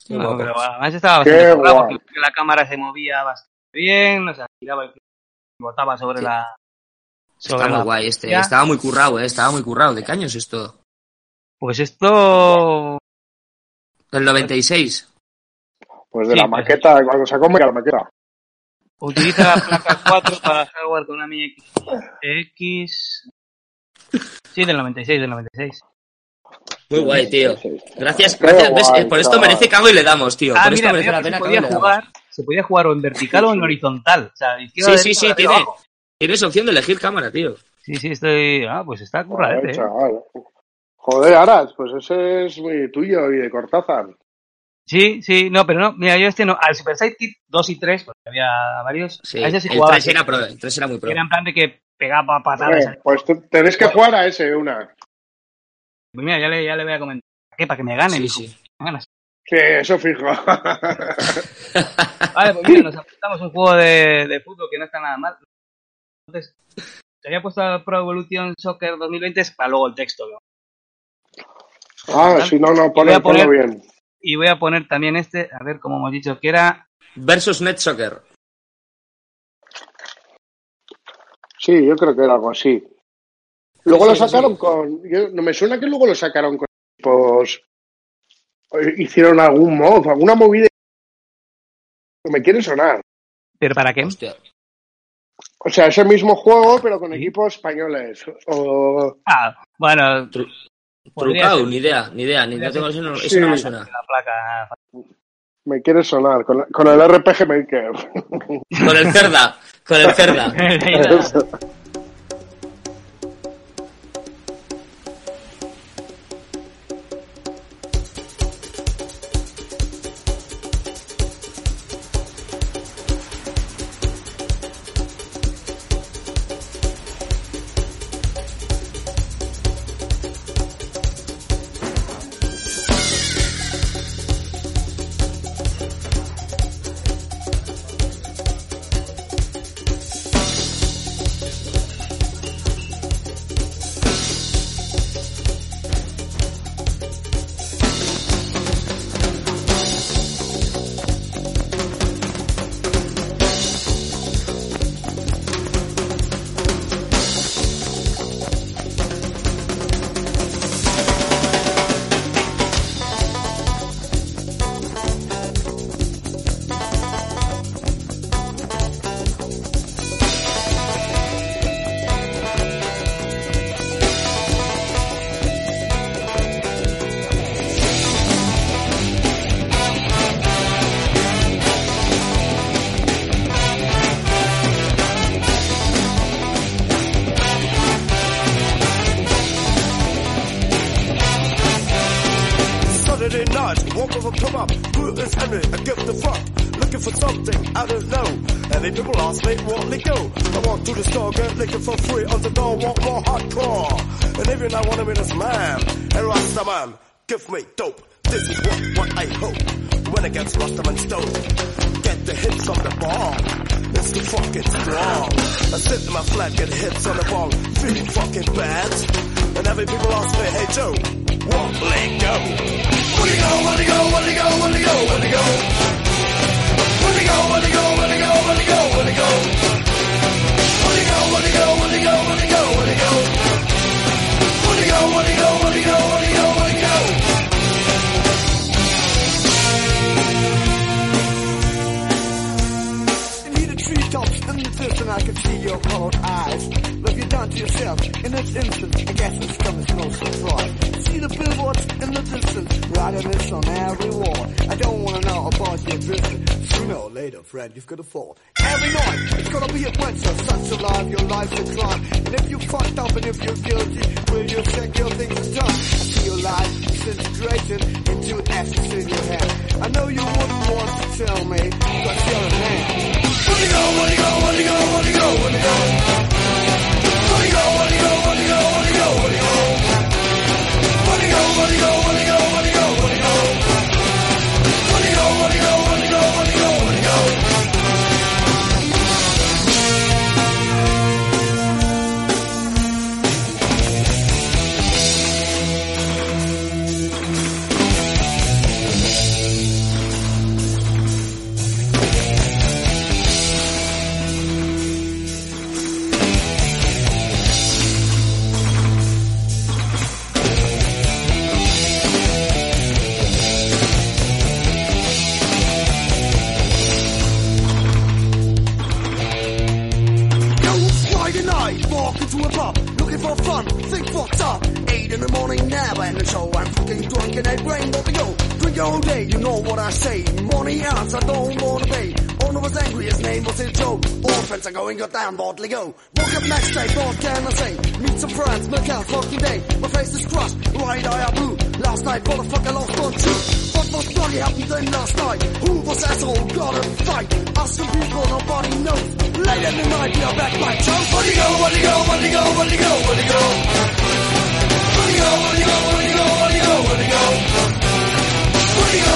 Qué No, guapo. pero además estaba bastante guapo. porque la cámara se movía bastante bien, o sea, giraba y botaba sobre Sí. la. Sobre Está muy guay este. pantalla. Estaba muy currado, eh. Estaba muy currado. ¿De qué año es esto? Pues esto. Del 96. Pues de Sí, la pues- maqueta, cuando sacó la maqueta. Utiliza la placa 4 para hardware Konami X. X. Sí, del 96, del 96. Muy guay, tío. Gracias, Qué gracias. ¿Ves? guay, Por esto merece cago y le damos, tío. Ah, Por esto mira, merece mira, la pena se podía jugar, se podía jugar o en vertical o en horizontal. O sea, izquierda, Sí, sí, derecha, sí, tiene. abajo. Tienes opción de elegir cámara, tío. Sí, sí, estoy. Ah, pues está curradete, Joder, ¿eh? chaval. Joder, Aras, pues ese es muy tuyo y de Cortázar. Sí, sí, no, pero no, mira, yo este no. Al Super Sidekick 2 y 3, porque había varios. Sí, a ese sí el jugaba. 3 sí. era pro, el 3 era muy pro. Era en plan de que pegaba patadas. Eh, pues te- tenés que jugar a ese una. Pues mira, ya le, ya le voy a comentar. ¿Para qué? Para que me ganen. Sí, sí. Me ganas. Sí, eso fijo. Vale, pues mira, nos apuntamos un juego de, de fútbol que no está nada mal. Entonces, te había puesto Pro Evolution Soccer 2020 es para luego el texto. ¿no? ah, si no, no, ponlo, poner- bien. Y voy a poner también este, a ver, como hemos dicho, que era. Versus Net Soccer. Sí, yo creo que era algo así. Luego Sí, lo sacaron sí. con. yo- no me suena que luego lo sacaron con equipos. eh, Hicieron algún mod, alguna movida. Me quiere sonar. ¿Pero para qué? Hostia. O sea, ese mismo juego, pero con equipos españoles. O. Ah, bueno, Tru- Trucado, ser ni idea, ni idea. Ni, no tengo, eso, no, eso no me suena. la placa. Me quiere sonar. Con el RPG Maker. Con el cerda, con el cerda. every. I don't wanna know about your business. Sooner or later, friend, you've got to fall. Every night, it's gonna be a winter, such a life, your life's a crime. And if you fucked up and if you're guilty, will you check your things done? I see your life disintegrating into ashes in your head. I know you wouldn't want to tell me, but you're a man. You go, you go, you go, you go, go? You go, go, you go, go, you go? Go, you go, go, know what I say. Money out, I don't wanna pay. Owner was angry, his name was his. All friends are going, down, bodily go. Woke up next day, what can I say? Meet some friends, milk out fucking day. My face is crushed, right eye are blue. Last night, motherfucker lost one too. What was bloody happened then last night? Who was asshole? Gotta fight. Asking people, nobody knows. Late in the night, we are back by Joe. Where you go, where you go, where you go, where you go, where you go? Where you go, where you go, where you go, where you go, where you go? Where you go, Holy go,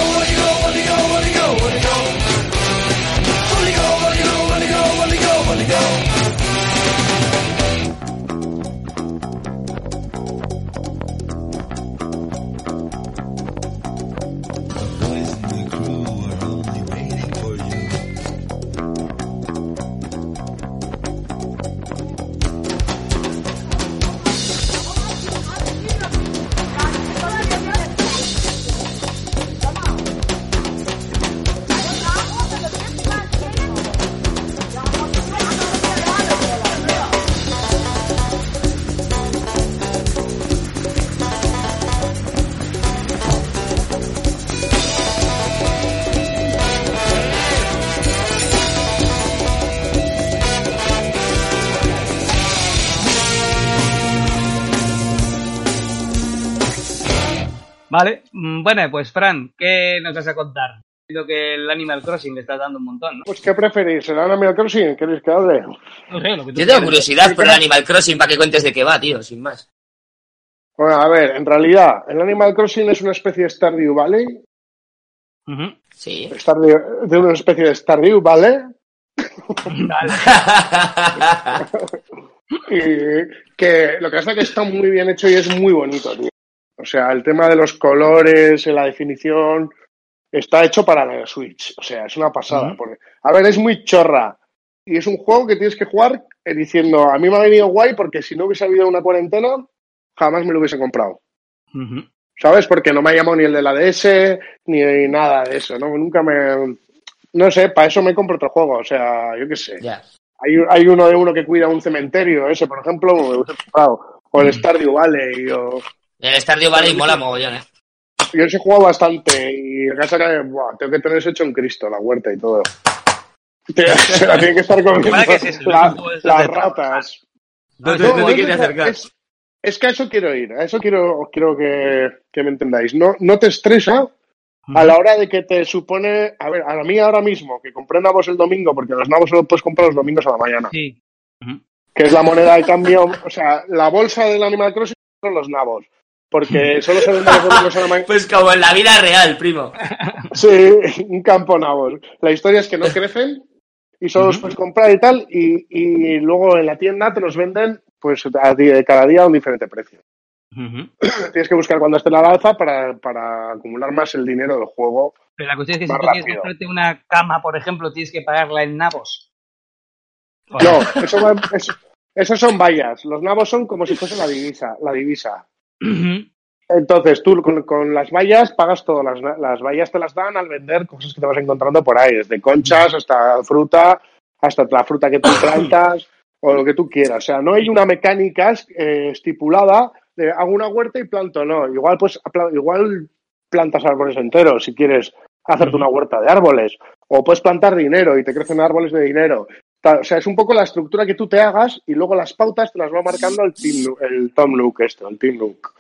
holy go, holy go, holy go. Vale, mm, bueno, pues Fran, ¿qué nos vas a contar? Lo que el Animal Crossing le está dando un montón, ¿no? Pues, ¿qué preferís? ¿El Animal Crossing? ¿Queréis que hable? No sé, lo que tú Yo tengo curiosidad por el Animal Crossing para que cuentes de qué va, tío, sin más. Bueno, a ver, en realidad, el Animal Crossing es una especie de Stardew Valley. Sí. Stardew- de una especie de Stardew Valley. Vale. Y que lo que pasa es que está muy bien hecho y es muy bonito, tío. O sea, el tema de los colores, la definición, está hecho para la Switch. O sea, es una pasada. Porque- a ver, es muy chorra. Y es un juego que tienes que jugar eh, diciendo, a mí me ha venido guay porque si no hubiese habido una cuarentena, jamás me lo hubiese comprado. ¿Sabes? Porque no me ha llamado ni el de la DS, ni nada de eso, ¿no? Nunca me... No sé, para eso me compro otro juego, o sea, yo qué sé. Hay, hay uno de uno que cuida un cementerio, ese, por ejemplo, me hubiese comprado. O el Stardew Valley, o... El Stardew Valley mola mogollón, eh. Yo ese juego bastante, y en casa que, buah, tengo que tener eso hecho en Cristo, la huerta y todo. Se la tienen que estar comiendo es eso, la- es las de ratas. No No, no te es quieres acercar. Es, es que a eso quiero ir, a eso quiero, quiero que, que me entendáis. No, no te estresa a la hora de que te supone. A ver, a mí ahora mismo, que compré nabos el domingo, porque los nabos solo puedes comprar los domingos a la mañana, Sí. Que es la moneda de cambio. O sea, la bolsa del Animal Crossing son los nabos, porque solo se venden los domingos a la mañana. Pues como en la vida real, primo. Sí, un campo nabos. La historia es que no crecen y solo los puedes comprar y tal, y, y luego en la tienda te los venden pues a di- cada día a un diferente precio. Tienes que buscar cuando esté la alza para, para acumular más el dinero del juego. Pero la cuestión es que si tú quieres comprarte una cama, por ejemplo, tienes que pagarla en nabos. No, eso va- eso- esos son vallas. Los nabos son como si fuese la divisa. La divisa. Entonces tú con, con las vallas pagas todo. Las, las vallas te las dan al vender cosas que te vas encontrando por ahí, desde conchas hasta fruta, hasta la fruta que tú plantas o lo que tú quieras. O sea, no hay una mecánica eh, estipulada de hago una huerta y planto, no. Igual pues igual plantas árboles enteros si quieres hacerte una huerta de árboles. O puedes plantar dinero y te crecen árboles de dinero. O sea, es un poco la estructura que tú te hagas y luego las pautas te las va marcando el, team, el Tom Nook, esto, el Team Nook.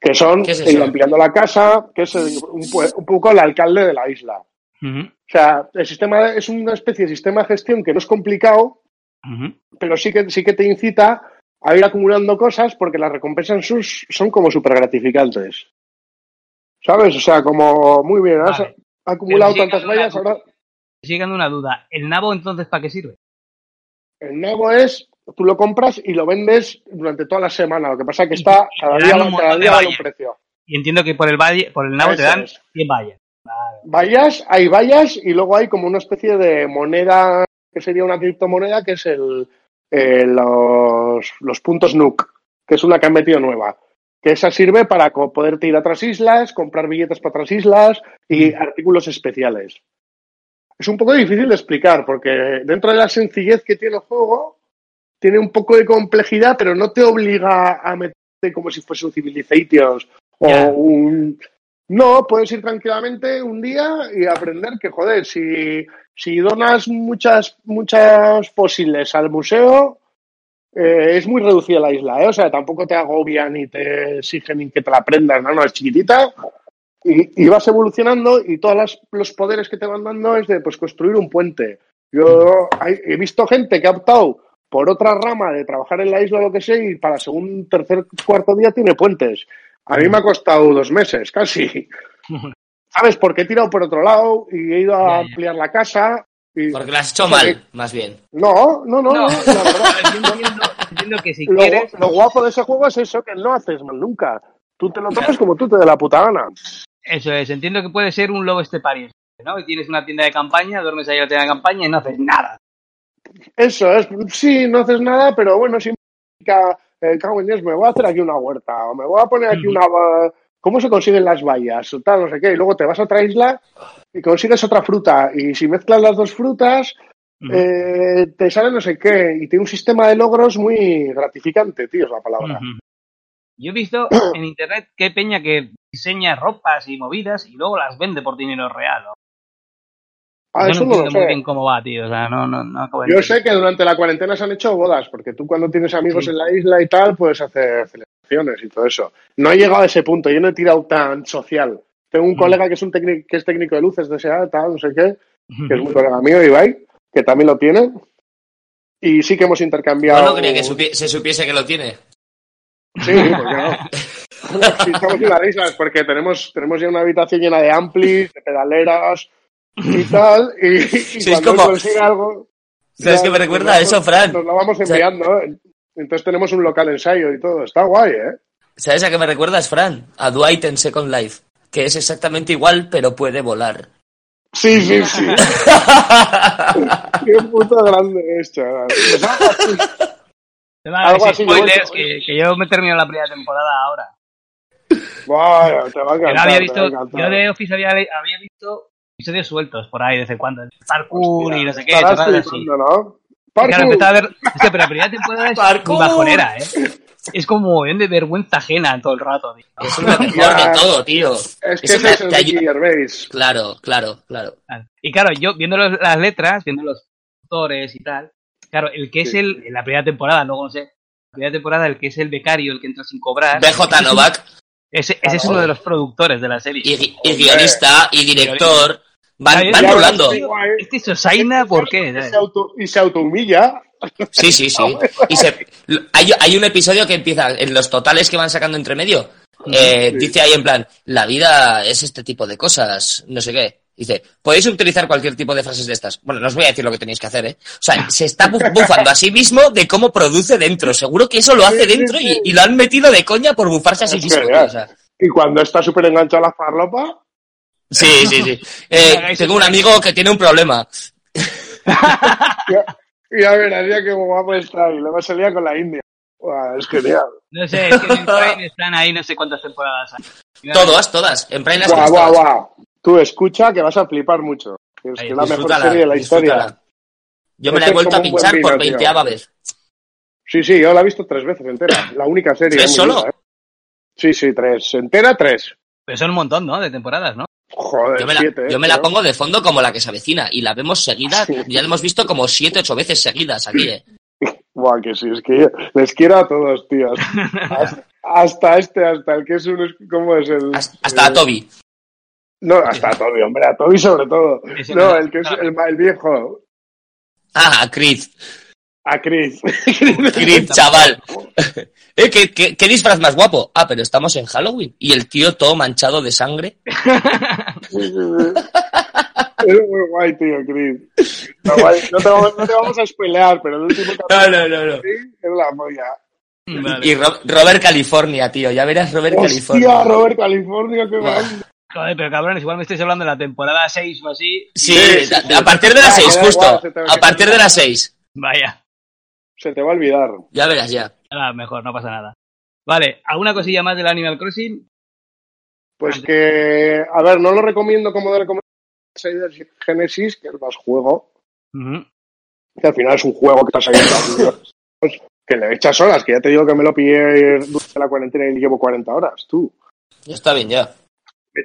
Que son ¿Qué es ir ampliando la casa, que es el- un, un poco el alcalde de la isla. O sea, el sistema es una especie de sistema de gestión que no es complicado, pero sí que, sí que te incita a ir acumulando cosas porque las recompensas son, son como súper gratificantes. ¿Sabes? O sea, como muy bien, has Vale. acumulado tantas vallas, la- ahora Dando una duda. ¿El nabo entonces para qué sirve? el nuevo es, tú lo compras y lo vendes durante toda la semana. Lo que pasa es que está cada día, cada día vale un precio. Y entiendo que por el valle, por el nabo te dan es. 100 vallas. Vale. Vallas, hay vallas y luego hay como una especie de moneda que sería una criptomoneda que es el, eh, los, los puntos NUC, que es una que han metido nueva. Que esa sirve para poderte ir a otras islas, comprar billetes para otras islas y artículos especiales. Es un poco difícil de explicar porque dentro de la sencillez que tiene el juego, tiene un poco de complejidad, pero no te obliga a meterte como si fuese un Civilizations O un... No, puedes ir tranquilamente un día y aprender que, joder, si, si donas muchas, muchas fósiles al museo, eh, es muy reducida la isla, ¿eh? O sea, tampoco te agobian ni te exigen ni que te la aprendas, no, no, es chiquitita y, y vas evolucionando y todos los poderes que te van dando es de pues construir un puente. Yo he visto gente que ha optado por otra rama de trabajar en la isla o lo que sea y para segundo, tercer, cuarto día tiene puentes. A mí me ha costado dos meses, casi. ¿Sabes? Porque he tirado por otro lado y he ido a ampliar la casa. Y... Porque lo has hecho O sea, mal, que- más bien. No, no, no, No. no, la verdad. Yo entiendo, entiendo que si Lo, quieres. lo guapo de ese juego es eso, que no haces mal nunca. Tú te lo tomas como tú te dé la puta gana. Eso es, entiendo que puede ser un lobo estepario, ¿no? Y tienes una tienda de campaña, duermes ahí en la tienda de campaña y no haces nada. Eso es, sí, no haces nada, pero bueno, significa, eh, cago en Dios, me voy a hacer aquí una huerta, o me voy a poner aquí una... ¿Cómo se consiguen las vallas? O tal, no sé qué, y luego te vas a otra isla y consigues otra fruta, y si mezclas las dos frutas, eh, te sale no sé qué, y tiene un sistema de logros muy gratificante, tío, es la palabra. Yo he visto en internet que peña que diseña ropas y movidas y luego las vende por dinero real. ¿no? Ah, Yo eso no no lo entiendo muy sé. bien cómo va, tío. O sea, no, no, no acabo de Yo entender. sé que durante la cuarentena se han hecho bodas, porque tú cuando tienes amigos Sí. en la isla y tal, puedes hacer celebraciones y todo eso. No he llegado a ese punto, yo no he tirado tan social. Tengo un Mm. colega que es un técnico, que es técnico de luces de SEA, tal, no sé qué, que es muy colega mío, Ibai, que también lo tiene. Y sí que hemos intercambiado. No, no quería que supi- se supiese que lo tiene. Sí, ¿por qué no? Sí, estamos en las islas porque tenemos, tenemos ya una habitación llena de amplis, de pedaleras y tal. Y, y es cuando como- consigue algo. ¿Sabes qué me recuerda a eso, Fran? Nos lo vamos O sea- enviando. ¿eh? Entonces tenemos un local ensayo y todo. Está guay, ¿eh? ¿Sabes a qué me recuerdas, Fran? A Dwight en Second Life. Que es exactamente igual, pero puede volar. Sí, sí, sí. Qué puto grande es, chaval. Algo así. Te va a decir así, spoilers, yo- que, que yo me termino la primera temporada ahora. Vaya, te va a Que encantar. había te visto, va a encantar. yo de Office había, había visto episodios sueltos por ahí de vez en cuando. Parkour y no sé qué. Así. ¿no? Claro, Parkour. empezaba a ver. Hostia, pero la primera temporada es Parkour. bajonera, ¿eh? Es como de vergüenza ajena todo el rato. tío. Es lo mejor de todo, tío. Es que es el Gervais. Claro, claro, claro. Y claro, yo viendo los- las letras, viendo los autores y tal, claro, el que es el, en la primera temporada, luego no sé, la primera temporada, el que es el becario, el que entra sin cobrar, BJ Novak, ese, ese es uno de los productores de la serie. y, gui- y guionista, y director, van, van rulando. sí, guay. Este Sosaina, ¿por qué? Y se, auto, y se autohumilla. Sí, sí, sí. Y se, hay, hay un episodio que empieza, en los totales que van sacando entre medio, eh, Sí. dice ahí en plan, la vida es este tipo de cosas, no sé qué. Dice, podéis utilizar cualquier tipo de frases de estas. Bueno, no os voy a decir lo que tenéis que hacer, ¿eh? O sea, se está bu- bufando a sí mismo de cómo produce dentro. Seguro que eso lo hace dentro y, y lo han metido de coña por bufarse a sí mismo. genial. tío, o sea. Y cuando está súper enganchado a la farlopa, Sí, sí, sí. Eh, tengo un amigo que tiene un problema. ya, ya verás ya qué guapo está. Y luego salía con la India. Buah, es genial. No sé, es que en Prime están ahí no sé cuántas temporadas hay. Y Todas, todas. En Prime las guau. Tú escucha que vas a flipar mucho. Es Ahí, que es la mejor serie de la historia. Yo me la he vuelto a pinchar por vino, veinteava vez. Sí, sí, yo la he visto tres veces entera. La única serie. ¿Tres solo? vida, ¿eh? Sí, sí, tres. Entera, tres. Pero son un montón, ¿no? De temporadas, ¿no? Joder, Yo me, la, siete. yo ¿eh, me la pongo de fondo como la que se avecina y la vemos seguida. Sí. Ya la hemos visto como siete, ocho veces seguidas aquí, ¿eh? Buah, que sí, es que les quiero a todos, tíos. Hasta, hasta este, hasta el que es un... ¿Cómo es el...? Hasta, hasta a el- Toby. No, hasta a Toby, hombre, a Toby sobre todo. No, no- el que es el, el viejo. Ah, a Creed. A Chris. Creed, chaval. ¿Eh? ¿Qué, qué, qué disfraz más guapo? Ah, pero estamos en Halloween. Y el tío todo manchado de sangre. Sí, sí, sí. Es muy guay, tío, Chris. No, te vamos, no te vamos a spoilear, pero el último capítulo no, no, no. sí, es la. Vale. Y Ro- Robert California, tío. Ya verás Robert Hostia, California. Robert California, qué Buah. Joder, pero cabrones, igual me estáis hablando de la temporada 6 o así. Sí, a- partir de Ah, seis, da justo. igual, se te- A partir de las seis. Vaya, Se te va a olvidar. Ya verás, ya. nada, mejor, no pasa nada. Vale, ¿alguna cosilla más del Animal Crossing? Pues que, a ver, no lo recomiendo como de recomendar Genesis, que es más juego, que al final es un juego que estás ahí pues, que le echas horas, que ya te digo que me lo pillé durante la cuarentena y llevo 40 horas, tú. Está bien ya.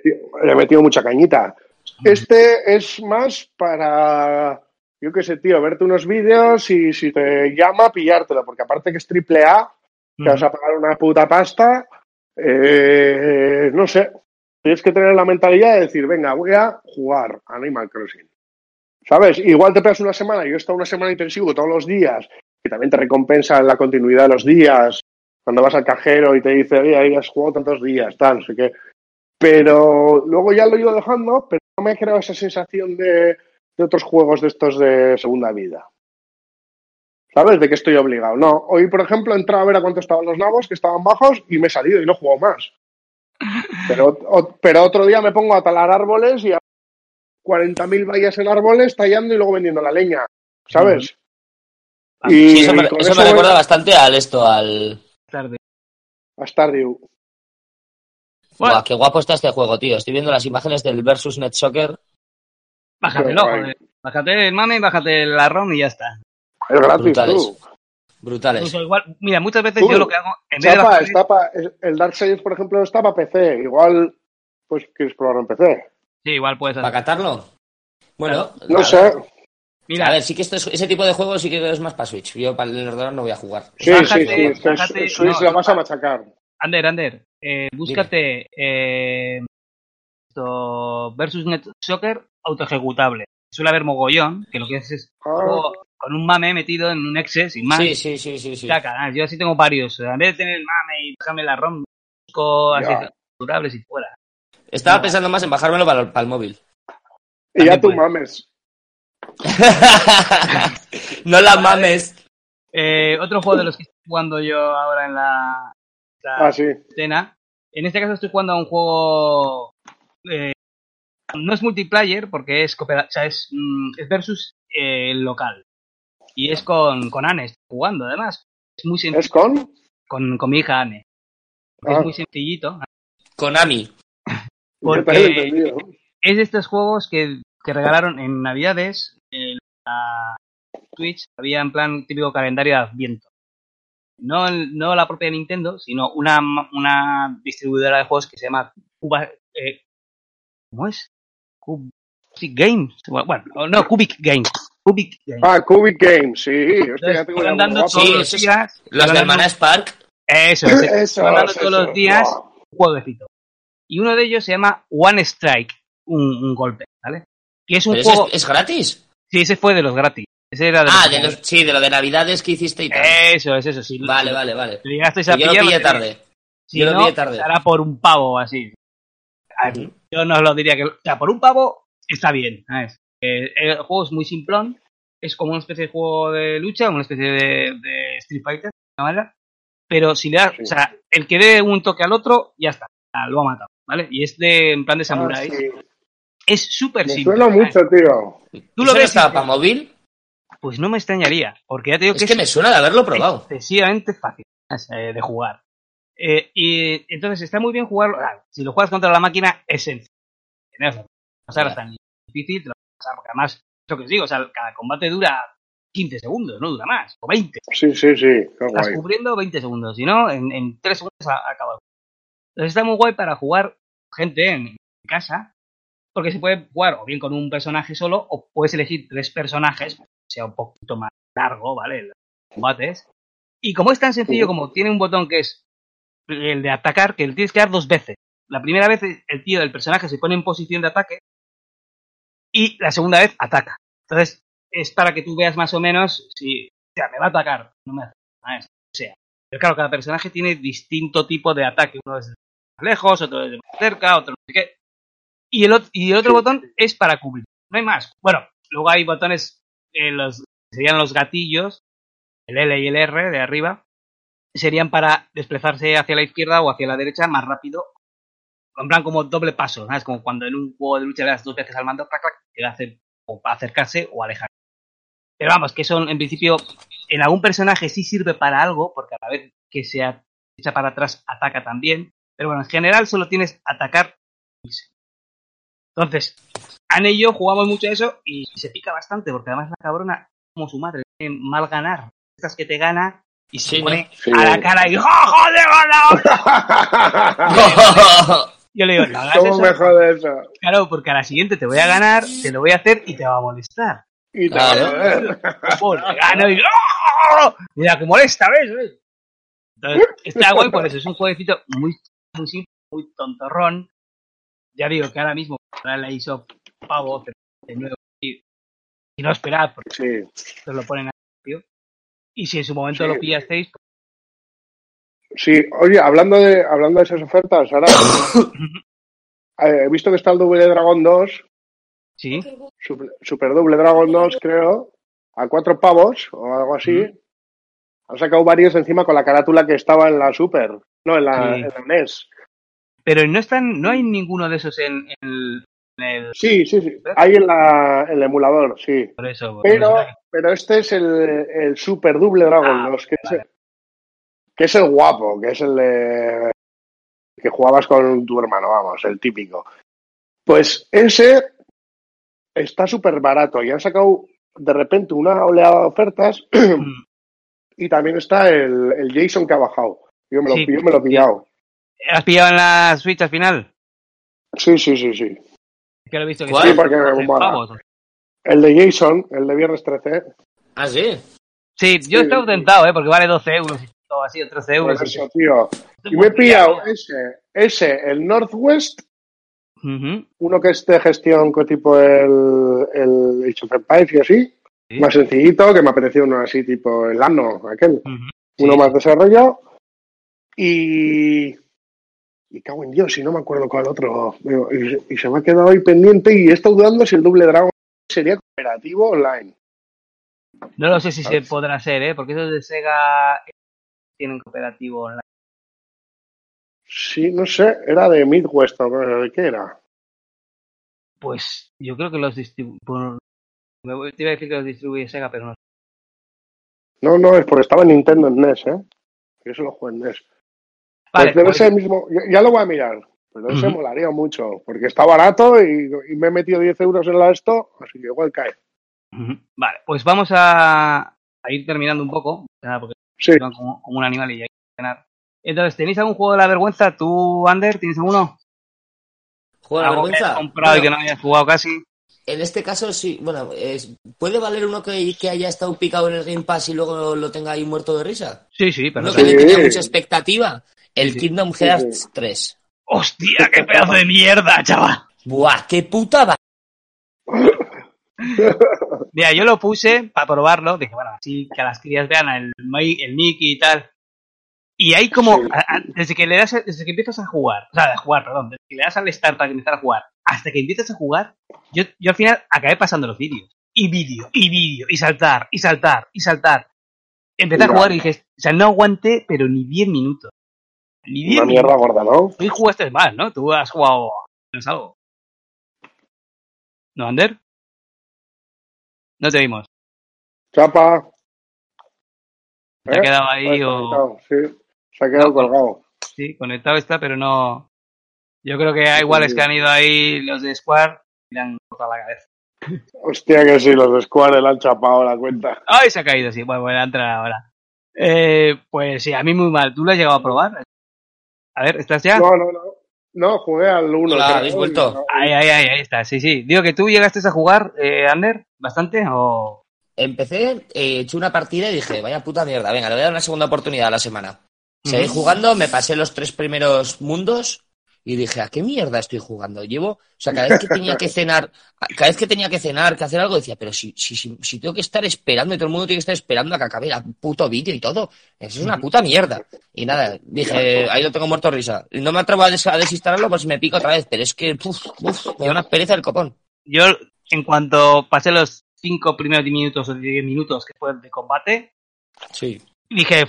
Le he metido mucha cañita. Este es más para, yo qué sé, tío, verte unos vídeos y si te llama, pillártelo, porque aparte que es triple A, que vas a pagar una puta pasta, eh, no sé, tienes que tener la mentalidad de decir, venga, voy a jugar Animal Crossing. ¿Sabes? Igual te pegas una semana, yo he estado una semana intensivo todos los días, que también te recompensa la continuidad de los días, cuando vas al cajero y te dice, oye, ahí has jugado tantos días, tal, no sé qué. Pero luego ya lo he ido dejando, pero no me ha creado esa sensación de, de otros juegos de estos de segunda vida. ¿Sabes? De que estoy obligado. No, hoy, por ejemplo, he entrado a ver a cuánto estaban los nabos, que estaban bajos, y me he salido y no he jugado más. Pero, o- pero otro día me pongo a talar árboles y a 40.000 vallas en árboles tallando y luego vendiendo la leña. ¿Sabes? Y Sí, eso me, con eso eso me voy recuerda bastante al esto, al... Tarde. a Stardew. Buah, qué guapo está este juego, tío. Estoy viendo las imágenes del versus Net Soccer. Bájatelo, joder. Bájate el mame, bájate la ROM y ya está. Es gratis, Brutales. tú. Brutales. Incluso igual, mira, muchas veces Tú, yo lo que hago, en vez de Chapa, bajar- está pa- el por ejemplo, está para PC. Igual, pues quieres probarlo en PC. Sí, igual puedes ¿Para hacer. catarlo? Bueno, No sé. Mira, A ver, sí que esto es- ese tipo de juegos sí que es más para Switch. Yo para el ordenador no voy a jugar. Sí, Bájate, sí, sí. Bájate, Switch no, la vas a machacar. Ander, Ander, eh, búscate eh, esto, versus Net Soccer autoejecutable. Suele haber mogollón, que lo que es es juego con un mame metido en un exe, sin más. Sí, sí, sí, sí. yo así tengo varios. En vez de tener el mame y dejarme la ROM, busco así Ya. durables y fuera. Estaba No. pensando más en bajármelo para, para el móvil. y ya tú puede. mames. no la mames. Eh, otro juego de los que estoy jugando yo ahora en la, Ah, sí. escena. En este caso estoy jugando a un juego. eh, no es multiplayer porque es coopera- o sea, es, mm, es versus eh, local. Y es con, con Anne, estoy jugando además. Es muy sencillo. ¿Es con? Con, con mi hija Anne. Es Ah. muy sencillito. Porque- también he entendido. Es de estos juegos que, que regalaron en Navidades. En la Twitch había en plan típico calendario de Adviento. No, el- no la propia Nintendo, sino una, una distribuidora de juegos que se llama Cuba. eh, ¿Cómo es? Cubic Games. Bueno, no, Cubic Games. Cubic Games. Ah, Cubic Games, sí. Hostia, ya tengo dando todos Sí, los días. Los van del dando- Mana Spark. Eso, Eso, van dando eso, todos los eso. días Buah. un jueguecito. Y uno de ellos se llama One Strike, un, un golpe, ¿vale? Que es un Pero juego. es, es gratis. Sí, ese fue de los gratis. Ese era de Ah, de los, sí, de lo de Navidades que hiciste y tal. Eso es, eso sí. Vale, vale, vale. Si llegasteis a yo lo pillé tarde. Si yo lo no, pillé tarde. Será por un pavo así. Yo no os lo diría que. O sea, por un pavo está bien. ¿sabes? Eh, el juego es muy simplón. Es como una especie de juego de lucha, una especie de, de Street Fighter, de alguna manera. Pero si le das. Sí. O sea, el que dé un toque al otro, ya está. Ah, Lo ha matado. ¿Vale? Y es de, en plan de Ah, samuráis. sí. Es súper simple. suena ¿sabes? mucho, tío. Tú ¿Eso lo ves. para móvil? Pues no me extrañaría. Porque ya te digo Es que que me suena de haberlo probado. excesivamente fácil eh, de jugar. Eh, y entonces está muy bien jugarlo. ah, si lo juegas contra la máquina, es sencillo. No es pasar Ya. tan difícil, te lo vas a pasar, porque además, es lo que os digo, o sea, cada combate dura 15 segundos, no dura más, o 20. Sí, sí, sí. Qué Estás guay. cubriendo 20 segundos, si no, en, en 3 segundos ha, ha acabado. Entonces está muy guay para jugar gente en, en casa, porque se puede jugar o bien con un personaje solo, o puedes elegir tres personajes, sea un poquito más largo, ¿vale? Los combates. Y como es tan sencillo como tiene un botón que es el de atacar, que le tienes que dar dos veces. La primera vez el tío del personaje se pone en posición de ataque y la segunda vez ataca. Entonces es para que tú veas más o menos si, o sea, me va a atacar, no me hace nada, o sea. Pero claro, cada personaje tiene distinto tipo de ataque. Uno es de más lejos, otro es de más cerca, otro no sé qué. Y el, ot- y el otro botón es para cubrir. No hay más. Bueno, luego hay botones, eh, los, serían los gatillos, el L y el R de arriba, serían para desplazarse hacia la izquierda o hacia la derecha más rápido. En plan como doble paso, ¿sabes? Como cuando en un juego de lucha le das dos veces al mando, clac, clac, que hace o para acercarse o alejar. Pero vamos, que son en principio, en algún personaje sí sirve para algo, porque a la vez que se echa para atrás ataca también. Pero bueno, en general solo tienes atacar y. Entonces, Anne y yo jugamos mucho a eso y se pica bastante, porque además la cabrona, como su madre, tiene mal ganar. Estas que te gana y se Sí, pone Sí. a la cara y ¡Ja, joder, ganado! Yo le digo, no hagas ¿Cómo eso. me jode eso? Claro, porque a la siguiente te voy a ganar, te lo voy a hacer y te va a molestar. Y te Claro. va a joder. Pues gano y ¡Ah! Mira, que molesta, ¿ves? ¿Ves? Entonces, está guay por eso. Es un jueguecito muy, muy simple, muy tontorrón. Ya digo que ahora mismo la hizo pavo, pero de nuevo, y, y no esperad, porque Sí. lo ponen a tío. Y si en su momento Sí. lo pillasteis, pues, Sí, oye, hablando de, hablando de esas ofertas, ahora eh, he visto que está el Double Dragon 2, sí. Super, Super Double Dragon 2, creo, a cuatro pavos o algo así. Ujú. Han sacado varios encima con la carátula que estaba en la Super, no, en la, Sí. en la NES. Pero no están, no hay ninguno de esos en, en el, en el- Sí, sí, sí. Hay en, la, en el emulador, sí. por eso. Pero, pero este es el, el Super Double Dragon Ah, 2, que es, vale. el, que es el guapo, que es el de, que jugabas con tu hermano, vamos, el típico. Pues ese está súper barato y han sacado de repente una oleada de ofertas Mm. y también está el, el Jason que ha bajado. Yo me lo, Sí, yo me lo he pillado. ¿Has pillado en la Switch al final? Sí, sí, sí, sí. Que lo he visto que Sí, porque me 12 mola. pavos. El de Jason, el de Viernes 13, ¿Ah, sí? Sí, yo Sí, estoy sí. tentado, ¿eh? Porque vale 12 euros y todo así, o 13 por euros. eso, tío. Y me he pillado ese, ese, el Northwest, uno que es de gestión con tipo el, el Age of Empires y así, sí. más sencillito, que me apeteció uno así tipo el Ano, aquel, uno sí. más desarrollado. Y. Y cago en Dios, y no me acuerdo cuál otro. Y, y se me ha quedado ahí pendiente y he estado dudando si el Double Dragon sería cooperativo online. No lo sé si se podrá hacer, ¿eh? Porque esos de Sega tienen cooperativo online. Sí, no sé, era de Midwest o ¿de qué era? Pues yo creo que los distribuye. Me voy- te iba a decir que los distribuye Sega, pero no. No, no, es porque estaba en Nintendo en NES, ¿eh? Yo solo juego en NES. Vale, pues debe pues- ser el mismo. Ya, ya lo voy a mirar. Pero ese Ujú. molaría mucho. Porque está barato y, y me he metido 10 euros en la esto, así que igual cae. Ujú. Vale, pues vamos a, a ir terminando un poco, porque Sí. como, como un animal y hay que cenar. Entonces, ¿tenéis algún juego de la vergüenza? ¿Tú, Ander, tienes alguno? ¿Juego de la ¿Algo que vergüenza? hayas comprado y que Bueno, no hayas jugado casi? En este caso, sí. Bueno, es- ¿puede valer uno que, que haya estado picado en el Game Pass y luego lo tenga ahí muerto de risa? Sí, sí, pero... que le Sí. tenía mucha expectativa. El Sí, sí. Kingdom Sí, Hearts sí. 3. ¡Hostia, qué pedazo de mierda, chaval! ¡Buah, qué puta va! Mira, yo lo puse para probarlo, dije, bueno, así que las crías vean el, el Mickey y tal. Y hay como, Sí. a- a- desde que le das, desde que empiezas a jugar, o sea, de jugar, perdón, desde que le das al start para empezar a jugar, hasta que empiezas a jugar, yo, yo al final acabé pasando los vídeos. Y vídeo, y vídeo, y saltar, y saltar, y saltar. Empecé a jugar y dije, o sea, no aguanté, pero ni 10 minutos. Ni 10 Una mierda gorda, ¿no? Tú jugaste más, ¿no? Tú has jugado ¿tienes algo. ¿No, Ander? No te vimos. Chapa. ¿Te ha quedado ahí o...? Sí, se ha quedado No, colgado. Sí, conectado está, pero no. Yo creo que hay iguales que han ido ahí los de Square y le han cortado la cabeza. Hostia, que sí, los de Square le han chapado la cuenta. ¡Ay, se ha caído! Sí, bueno, voy a entrar ahora. Eh, pues sí, a mí muy mal. ¿Tú lo has llegado a probar? A ver, ¿estás ya? No, no, no. No, jugué al 1. Hola, ¿habéis vuelto? Ahí, ahí, ahí, ahí está. Sí, sí. Digo que tú llegaste a jugar, eh, Ander, bastante o. Empecé, eh, eché una partida y dije, vaya puta mierda, venga, le voy a dar una segunda oportunidad a la semana. Seguí jugando, me pasé los tres primeros mundos y dije, ¿a qué mierda estoy jugando? Llevo, o sea, cada vez que tenía que cenar, cada vez que tenía que cenar, que hacer algo, decía, pero si, si, si, si tengo que estar esperando y todo el mundo tiene que estar esperando a que acabe el puto vídeo y todo, eso es una puta mierda. Y nada, dije, ahí lo tengo muerto risa. No me atrevo a, des- a desinstalarlo por si me pico otra vez, pero es que, uf, uf, me da una pereza el copón. Yo, en cuanto pasé los cinco primeros minutos o diez minutos que fue de combate, Sí. dije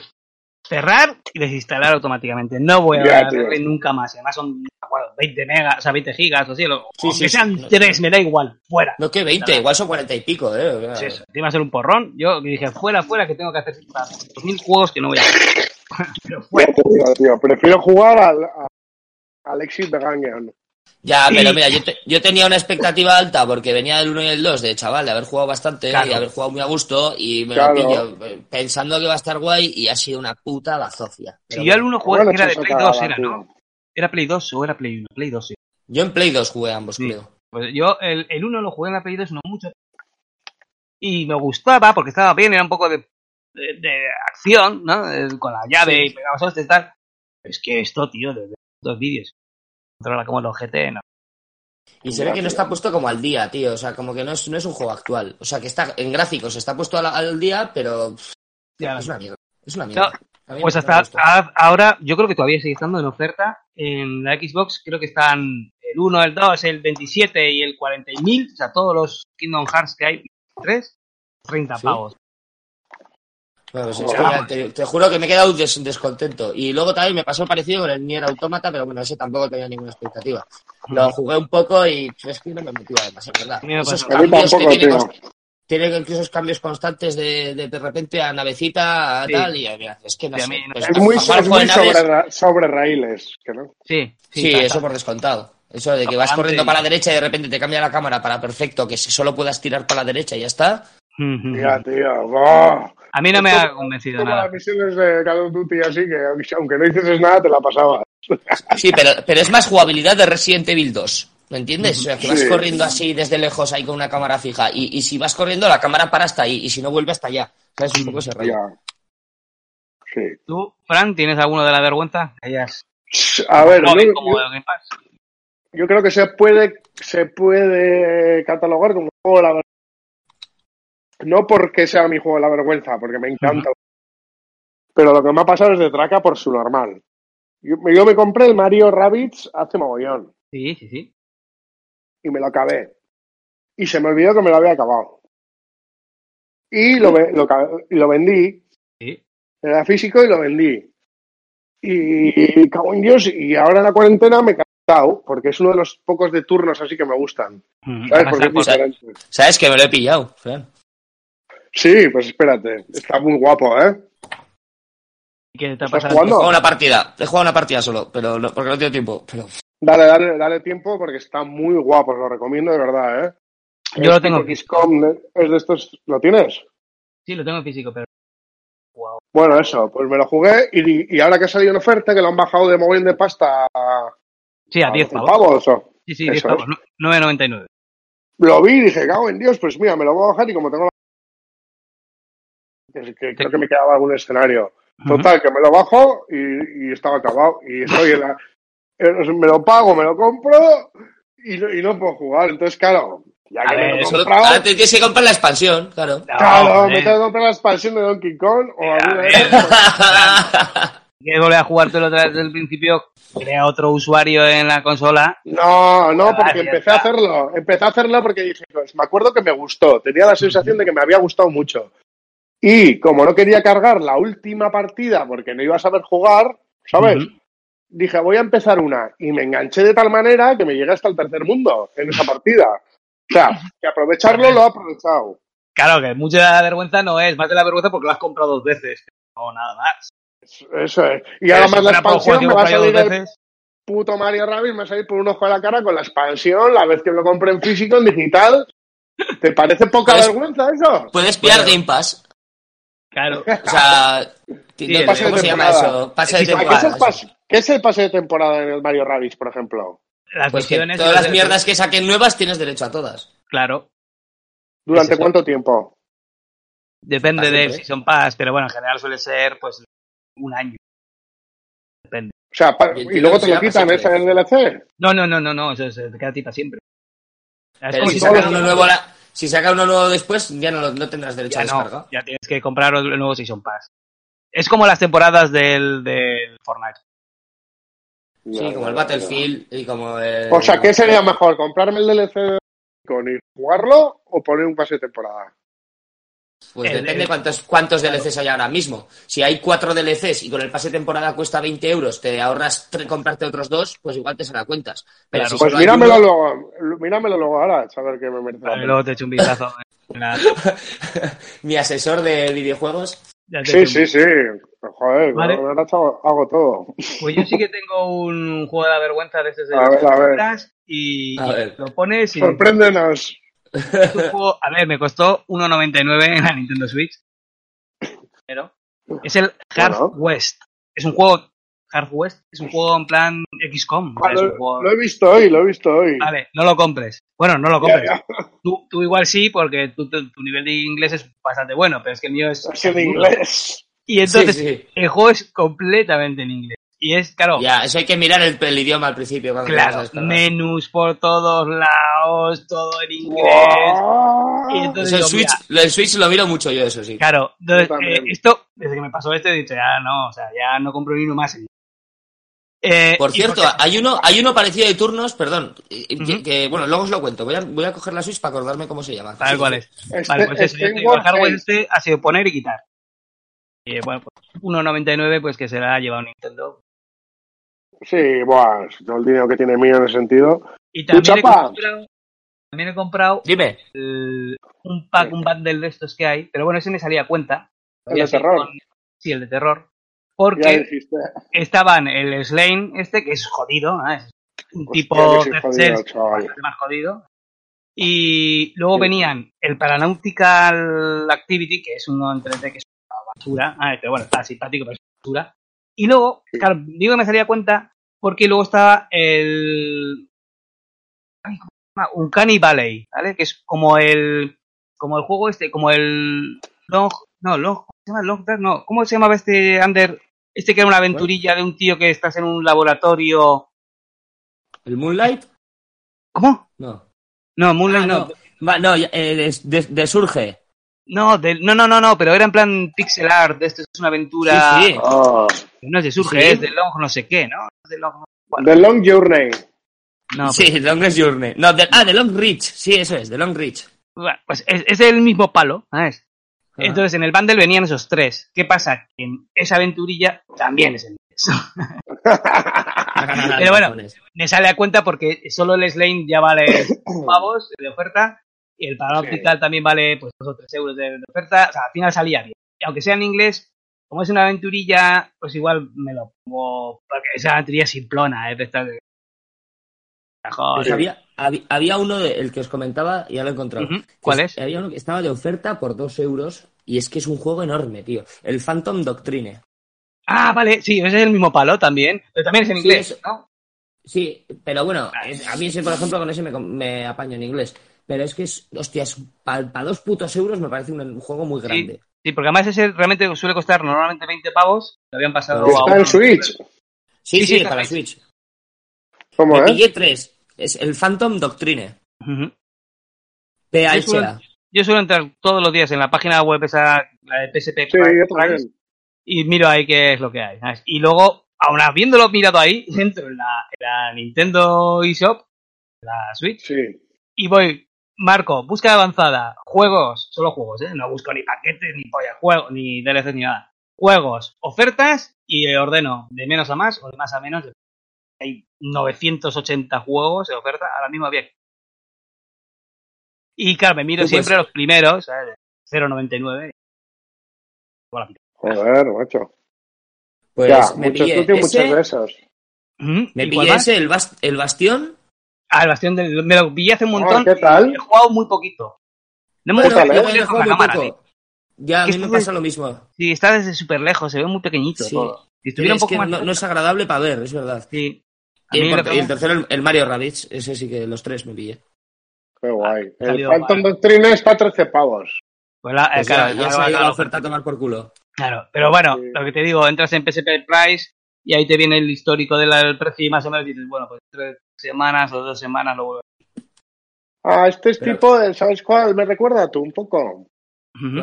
cerrar y desinstalar automáticamente. No voy a darle tío. nunca más. Además son no me acuerdo, 20 megas, o sea, 20 gigas o así. Lo, Sí, aunque sí, sean sí. 3, me da igual. Fuera. No que 20, igual son 40 y pico, eh. Pues eso, encima ser un porrón. Yo dije, fuera, fuera, que tengo que hacer 2.000 juegos que no voy a hacer. Pero fuera. Tío, prefiero jugar al, a- al Exit de Gangan. Ya, pero Y- mira, yo, te- yo tenía una expectativa alta porque venía del 1 y el 2 de chaval, de haber jugado bastante Claro. y haber jugado muy a gusto y me Claro. lo pillo eh, pensando que va a estar guay y ha sido una puta bazofia. Si yo al bueno. 1 jugué, Bueno, que era de Play cagaba, 2, era. ¿no? ¿Era Play 2 o era Play 1? Play 2, sí. Yo en Play 2 jugué ambos, Sí. creo. Pues yo el, el 1 lo jugué en la Play 2 no mucho. Y me gustaba porque estaba bien, era un poco de, de, de acción, ¿no? Con la llave y pegabas y tal. Es que esto, tío, de, de dos vídeos. Controla como el GT, no. Y se ve que no está puesto como al día, tío. O sea, como que no es, no es un juego actual. O sea, que está en gráficos está puesto al, al día, pero es una mierda. Es una mierda. Pues hasta a- ahora, yo creo que todavía sigue estando en oferta. En la Xbox creo que están el 1, el 2, el 27 y el 40.000. O sea, todos los Kingdom Hearts que hay, 3, 30 Sí. pavos. Pues es te, te juro que me he quedado des- descontento. Y luego también me pasó parecido con el Nier Automata, pero bueno, ese tampoco tenía ninguna expectativa. Lo jugué un poco y es que no me motiva demasiado, ¿verdad? A mí me Esos pasó. A mí cambios que tiene, esos cambios constantes de, de de repente a navecita, a Sí. tal, y mira, es que no Sí, sé. no- Pues, Es muy, es sobre, ra- sobre raíles, que no. Sí, sí, eso por descontado. Eso de que vas corriendo para la derecha y de repente te cambia la cámara para perfecto, que solo puedas tirar para la derecha y ya está. Tía, tío. A mí no me ha convencido nada. las misiones de Call of Duty así, que aunque no hicieses nada, te la pasabas. Sí, pero, pero es más jugabilidad de Resident Evil 2. ¿Me entiendes? O sea, que vas Sí. corriendo así desde lejos ahí con una cámara fija. Y, y si vas corriendo, la cámara para hasta ahí. Y si no vuelve hasta allá. ¿Sabes? Un poco ese rollo. Sí. ¿Tú, Fran, tienes alguno de la vergüenza? A ver, yo, como creo que se puede, se puede catalogar como un juego de la vergüenza. No porque sea mi juego de la vergüenza, porque me encanta. Pero lo que me ha pasado es de traca por su normal. Yo, yo me compré el Mario Rabbids hace mogollón Sí, sí, sí. y me lo acabé. Y se me olvidó que me lo había acabado. Y lo, ve- lo, lo vendí. Sí. Era físico y lo vendí. Y, cago en Dios, y ahora en la cuarentena me he cansado, porque es uno de los pocos de turnos así que me gustan. ¿Sabes? Porque es diferente. ¿Sabes? Que me lo he pillado, Fran. Sí, pues espérate. Está muy guapo, ¿eh? ¿Qué te ha. He jugando? jugado una partida. He jugado una partida solo, pero no- porque no tengo tiempo. Pero Dale, dale, dale tiempo porque está muy guapo, os lo recomiendo de verdad, ¿eh? Yo lo tengo es de estos, ¿lo tienes? Sí, lo tengo en físico, pero Bueno, eso, pues me lo jugué y, y ahora que ha salido en oferta, que lo han bajado de mogollón de pasta a, sí, a a 10 12 pavos. Sí, sí, 10 Eso pavos. no- 9.99. Lo vi y dije, cago en Dios, pues mira, me lo voy a bajar y como tengo la... que, que creo que me quedaba algún escenario. Total, que me lo bajo y, y estaba acabado. Y estoy en la- eh, me lo pago, me lo compro y no, y no puedo jugar. Entonces, claro, ya A que me ver, lo comprado, ahora te tienes que comprar la expansión, claro. No, claro, joder. me tengo que comprar la expansión de Donkey Kong o alguna. Quieres volver a jugártelo otra vez desde el principio, crea otro usuario en la consola. No, no, Ah, porque empecé a hacerlo. Empecé a hacerlo porque dije, pues me acuerdo que me gustó. Tenía la sensación de que me había gustado mucho. Y como no quería cargar la última partida porque no iba a saber jugar, ¿sabes? Dije, voy a empezar una. Y me enganché de tal manera que me llegué hasta el tercer mundo en esa partida. O sea, que aprovecharlo lo he aprovechado. Claro, que la vergüenza no es, más de la vergüenza porque lo has comprado dos veces. No, nada más. Eso es. Y ahora más la expansión me va a comprado salir dos el veces. puto Mario Rabbids, me va a salir por un ojo de la cara con la expansión, la vez que lo compré en físico, en digital. ¿Te parece poca vergüenza eso? Puedes pillar Bueno. Game Pass. Claro. O sea, Sí, ¿no? el pase de ¿cómo se llama temporada. eso? Pase de ¿Qué es, el temporada. pase, qué es el pase de temporada en el Mario Rabbids, por ejemplo? Las Pues que todas las mierdas que saquen nuevas tienes derecho a todas. Claro. ¿Durante cuánto tiempo? Depende Para del siempre. Season Pass, pero bueno, en general suele ser pues un año. Depende. O sea, y luego te lo quitan ese en el DLC. No, no, no, no, no, eso se te queda a ti para siempre. Es Pero como si si sacan uno nuevo, la- si saca uno nuevo después, ya no, no tendrás derecho ya a descarga. no, ya tienes que comprar el nuevo Season Pass. Es como las temporadas del, del Fortnite. Sí, como el Battlefield y como el... O sea, ¿qué sería mejor? ¿Comprarme el DLC con y jugarlo o poner un pase de temporada? Pues El- depende el- cuántos, cuántos DLCs hay ahora mismo. Si hay cuatro DLCs y con el pase de temporada cuesta 20 euros, te ahorras comprarte otros dos, pues igual te salen cuentas. Pero Claro. si Pues míramelo uno- luego, míramelo luego ahora, a saber qué me merece Vale, luego te echo un vistazo. la- mi asesor de videojuegos, ya te Sí, sí, sí. Joder, Vale. con Overwatch hago, hago todo. Pues yo sí que tengo un juego de la vergüenza de estos de A ver, a ver. y, A y ver. lo pones y Sorpréndenos. Es un juego- a ver, me costó 1.99 en la Nintendo Switch. Pero es el Hard Bueno. West. Es un juego Hard West, es un juego en plan XCOM. Ah, lo, juego- lo he visto hoy, lo he visto hoy. Vale, no lo compres. Bueno, no lo Ya, compres. ya. Tú, tú igual sí, porque tú- tu, tu nivel de inglés es bastante bueno, pero es que el mío es... Es en inglés. Y entonces Sí, sí. el juego es completamente en inglés. Y es, claro, Ya, eso hay que mirar el, el idioma al principio. claro, menús por todos lados, todo en inglés. Entonces el digo, Switch, mira, el Switch lo miro mucho yo, eso sí. claro, entonces, eh, esto, desde que me pasó esto, he dicho, ya no, o sea, ya no compro ni uno más. Eh, Por cierto, porque- hay uno, hay uno parecido de turnos, perdón, eh, que, bueno, luego os lo cuento. Voy a, voy a coger la Switch para acordarme cómo se llama. ver cuál es. Este- Vale, pues eso, este el War hardware este ha sido poner y quitar. Y bueno, pues 1.99, pues que se la ha llevado Nintendo. Sí, buah, todo el dinero que tiene mío en ese sentido. Y también he comprado, también he comprado Dime. el- un pack, un bundle de estos que hay, pero bueno, ese me salía a cuenta. El de terror. con- sí, el de terror. Porque estaban el Slane este, que es jodido, ¿eh? es un Hostia, tipo jodido, Cells bastante más jodido. Y luego Sí. venían el Paranautical Activity, que es uno en 3D que es una basura. Ah, pero bueno, está simpático, pero es basura. Y luego, Sí. claro, digo que me salía cuenta porque luego estaba el. Uncanny Valley, ¿vale? Que es como el. Como el juego este, como el. Long. No, Long. ¿Cómo se llama? Long Dark, No, ¿cómo se llamaba este Under? Este que era una aventurilla de un tío que estás en un laboratorio. ¿El Moonlight? ¿Cómo? No. No, Moonlight Ah, no. no. No, ya, eh, de, de- de Surge. No, del- no, no, no, no, pero era en plan pixel art, de esto es una aventura. Sí, sí. Ah, No es de Surge, Sí. es de Long no sé qué, ¿no? De Long, bueno, The Long Journey. no, sí, The Longest Journey. No, de- ah, The Long Reach. Sí, eso es, The Long Reach. pues, bueno, pues es, es el mismo palo, ¿sabes? Ah. Entonces en el bundle venían esos tres. ¿Qué pasa? Que en esa aventurilla también es en inglés. Pero bueno. Me sale a cuenta porque solo el Slane ya vale pavos de oferta y el Panoptical también vale pues dos o tres euros de, de oferta. O sea, al final salía bien. Y aunque sea en inglés, como es una aventurilla, pues igual me lo pongo. Porque esa aventurilla simplona, ¿eh? De. Pues había, había, había uno, de- el que os comentaba, ya lo he encontrado. ¿Cuál es? Había uno que estaba de oferta por dos euros y es que es un juego enorme, tío. El Phantom Doctrine. Ah, vale, sí, ese es el mismo palo también. Pero también es en Sí, inglés, es- ¿no? Sí, pero bueno, es- a mí ese, por ejemplo, con ese me, me apaño en inglés. Pero es que es, hostias, para dos putos euros me parece un, un juego muy grande. Sí, porque además ese realmente suele costar normalmente 20 pavos. Lo habían pasado Pero a Está uno. en Switch. Sí, Sí, sí, sí, está para en Switch. ¿Cómo Me es? pillé tres. Es el Phantom Doctrine. Ujú. PHA. Yo suelo entrar todos los días en la página web esa, la de PSP Sí, Price, yo y miro ahí qué es lo que hay. ¿sabes? Y luego, aun habiéndolo mirado ahí, entro en la, en la Nintendo eShop, la Switch, Sí. y voy, marco, búsqueda avanzada, juegos, solo juegos, ¿eh? No busco ni paquetes, ni polla, juegos, ni DLC, ni nada. Juegos, ofertas, y ordeno de menos a más o de más a menos. Hay 980 juegos de oferta, ahora mismo había. Y claro, me miro pues- siempre los primeros, ¿sabes? 0.99. Hola, Joder, macho. Pues ya, me muchos, pillé tienes ese, muchos de esos. Ujú, me ¿y cuál pillé ese, el, bas- el Bastión. Ah, el Bastión del... Me lo pillé hace un Ah, montón. ¿qué tal? y He jugado muy poquito. No me ¿Qué gusta tal, que eh? esté muy lejos la cámara. Ya, a Que mí me pasa lo mismo. Sí, está desde súper lejos, se ve muy pequeñito Sí. todo. Si estuviera un Es poco que más... no, no es agradable para ver, es verdad. Sí. Y el, y el tercero, el, el Mario Rabbids, ese sí que los tres me pillé. Qué guay. El salido Phantom. Doctrine está a 13 pavos. Pues la- eh, Pues claro, ya, ya se ha la oferta a tomar por culo. Claro, pero bueno, Sí. lo que te digo, entras en PSP Price y ahí te viene el histórico del precio y más o menos dices, bueno, pues semanas o dos semanas lo vuelvo Ah, este es Pero- tipo, de- ¿sabes cuál? Me recuerda a tú un poco.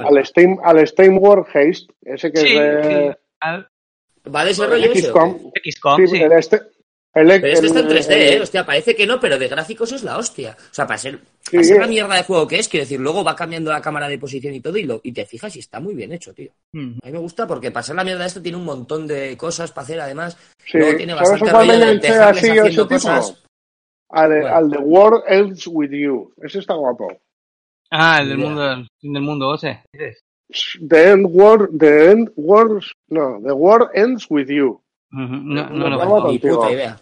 Al Steam, al Steam World Haste, ese que Sí, es de sí. Al ¿Va de ese rollo XCOM. XCOM, Sí, sí. el este, el, Pero este está en el- 3D, el- ¿eh? Hostia, parece que no, pero de gráficos es la hostia. O sea, para ser, Sí. para ser la mierda de juego que es, quiero decir, luego va cambiando la cámara de posición y todo, y, lo, y te fijas y está muy bien hecho, tío. A mí me gusta porque para ser la mierda de esto tiene un montón de cosas para hacer, además. Sí, Luego tiene ¿sabes bastante rollo de dejarles tipo? Al, Bueno. al The World Else With You. Ese está guapo. Ah, el del Ya. mundo, el fin del mundo ese. The End War, The End Wars, no, The War Ends With You. Ujú, No, No, no no, contigo. puta idea.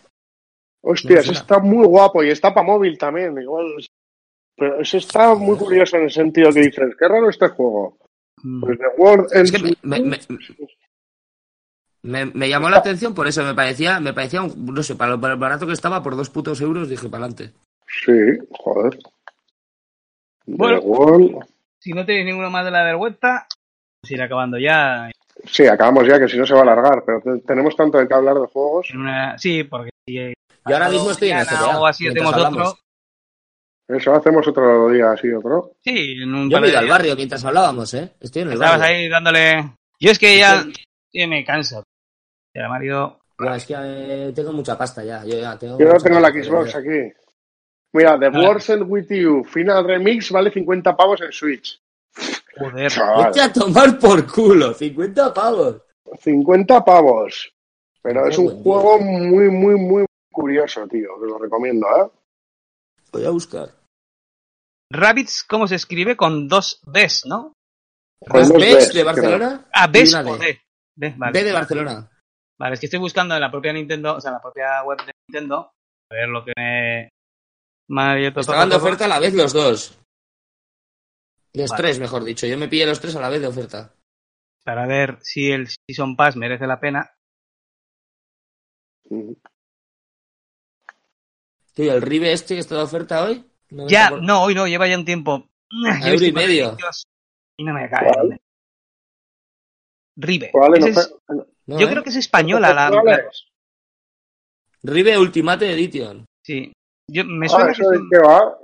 Hostia, No está muy guapo y está para móvil también. Igual, pero ese está muy curioso en el sentido que dices, qué raro este juego. Mm. Pues The Es Ends que me, With me, You. me- me- me llamó la atención por eso, me parecía, me parecía un, no sé, para lo, para lo barato que estaba, por dos putos euros, dije para adelante. Sí, joder. Bueno. Si no tenéis ninguno más de la vergüenza, pues ir acabando ya. Sí, acabamos ya, que si no se va a alargar, pero te- tenemos tanto de qué hablar de juegos. En una... Sí, porque si Yo ahora mismo estoy en GTA, o así hacemos otro. Eso hacemos otro día, así, otro. Sí, en un Yo he ido al barrio mientras hablábamos, ¿eh? Estoy en el Estabas barrio. ahí dándole. Yo es que ya, ya me canso. Ya, Mario. Es que eh, tengo mucha pasta ya. Yo ya tengo Yo no tengo la Xbox aquí. Mira, The Ah. Wars With You Final Remix vale 50 pavos en Switch. Joder. Chaval, Vete a tomar por culo, 50 pavos. 50 pavos. Pero Qué es un juego muy, muy, muy curioso, tío. Te lo recomiendo, ¿eh? Voy a buscar. Rabbits, ¿cómo se escribe? Con dos Bs, ¿no? Con dos ¿Ves Bs, de Barcelona? Ah, y Bs o D. D. D, vale. B de Barcelona. Vale, es que estoy buscando en la propia Nintendo, o sea, en la propia web de Nintendo, a ver lo que me. Mario Estaban de oferta a la vez los dos. Los Vale. tres, mejor dicho. Yo me pillé los tres a la vez de oferta. Para ver si el Season Pass merece la pena. Mm. Tío, el Rive este que está de oferta hoy. No Ya, por- no, hoy no, lleva ya un tiempo. Euro y medio. Y no me cae. ¿Cuál? Rive. ¿Cuál es- No, yo ¿eh? creo que es española la. Rive Ultimate Edition. sí. Yo, me Ah, suena que ¿eso de son- qué va?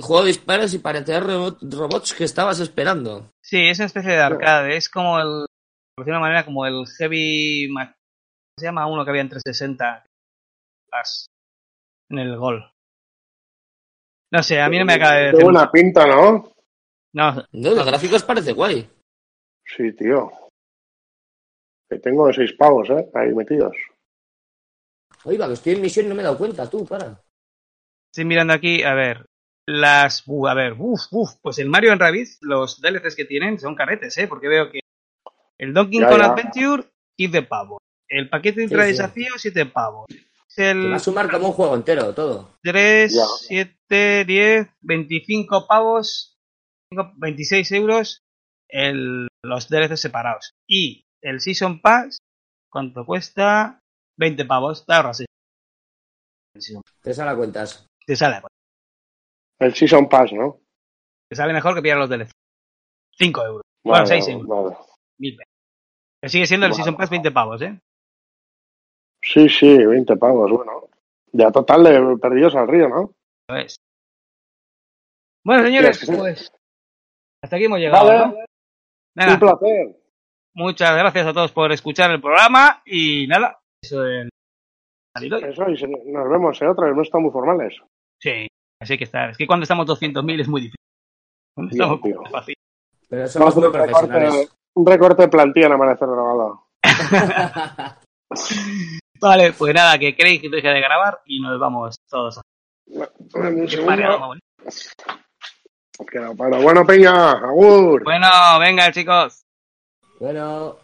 Juego de disparos y parecer robot- robots que estabas esperando. Sí, es una especie de arcade. Es como el. Por decirlo de una manera, como el Heavy. Ma- ¿Cómo se llama uno que había en 360? Las- En el gol. No sé, a mí no me acaba de decir. buena pinta, ¿no? No, No, de gráficos parece guay. Sí, tío. Que tengo seis pavos, ¿eh? Ahí metidos. Oiga, que estoy en misión y no me he dado cuenta, tú, para. estoy mirando aquí, a ver. Las. uh, a ver, uff, uff. Pues el Mario en Rabbids, los DLCs que tienen son carretes, ¿eh? Porque veo que. El Donkey Kong. Adventure, 15 pavos. El paquete de Sí, sí. desafío, 7 pavos. Es Te el va a sumar como un juego entero, todo. 3, Ya. 7, 10, 25 pavos, 26 euros el, los DLCs separados. Y el Season Pass, ¿cuánto cuesta? 20 pavos, te ahorras. Te sale a cuentas. Te sale, El Season Pass, ¿no? te sale mejor que pillar los DLCs. 5 euros. Bueno, Vale, 6 euros. vale. Mil pesos. Que sigue siendo el Vale. Season Pass 20 pavos, ¿eh? Sí, sí, 20 pavos, bueno. Ya total de perdidos al río, ¿no? Lo es. Bueno, señores, pues hasta aquí hemos llegado. Vale. Un placer. Muchas gracias a todos por escuchar el programa y nada, eso y se- nos vemos en otra, no estamos muy formales. Sí, así que estar. Es que cuando estamos 200.000 es muy difícil. Cuando Ya, estamos tío. es fácil. Pero Vamos somos a hacer muy un recorte, profesionales. un recorte de plantilla en Amanecer Drogado. Vale, pues nada, que creéis que deje de grabar y nos vamos todos a para. Bueno, Peña, agur. Bueno, venga chicos. Bueno.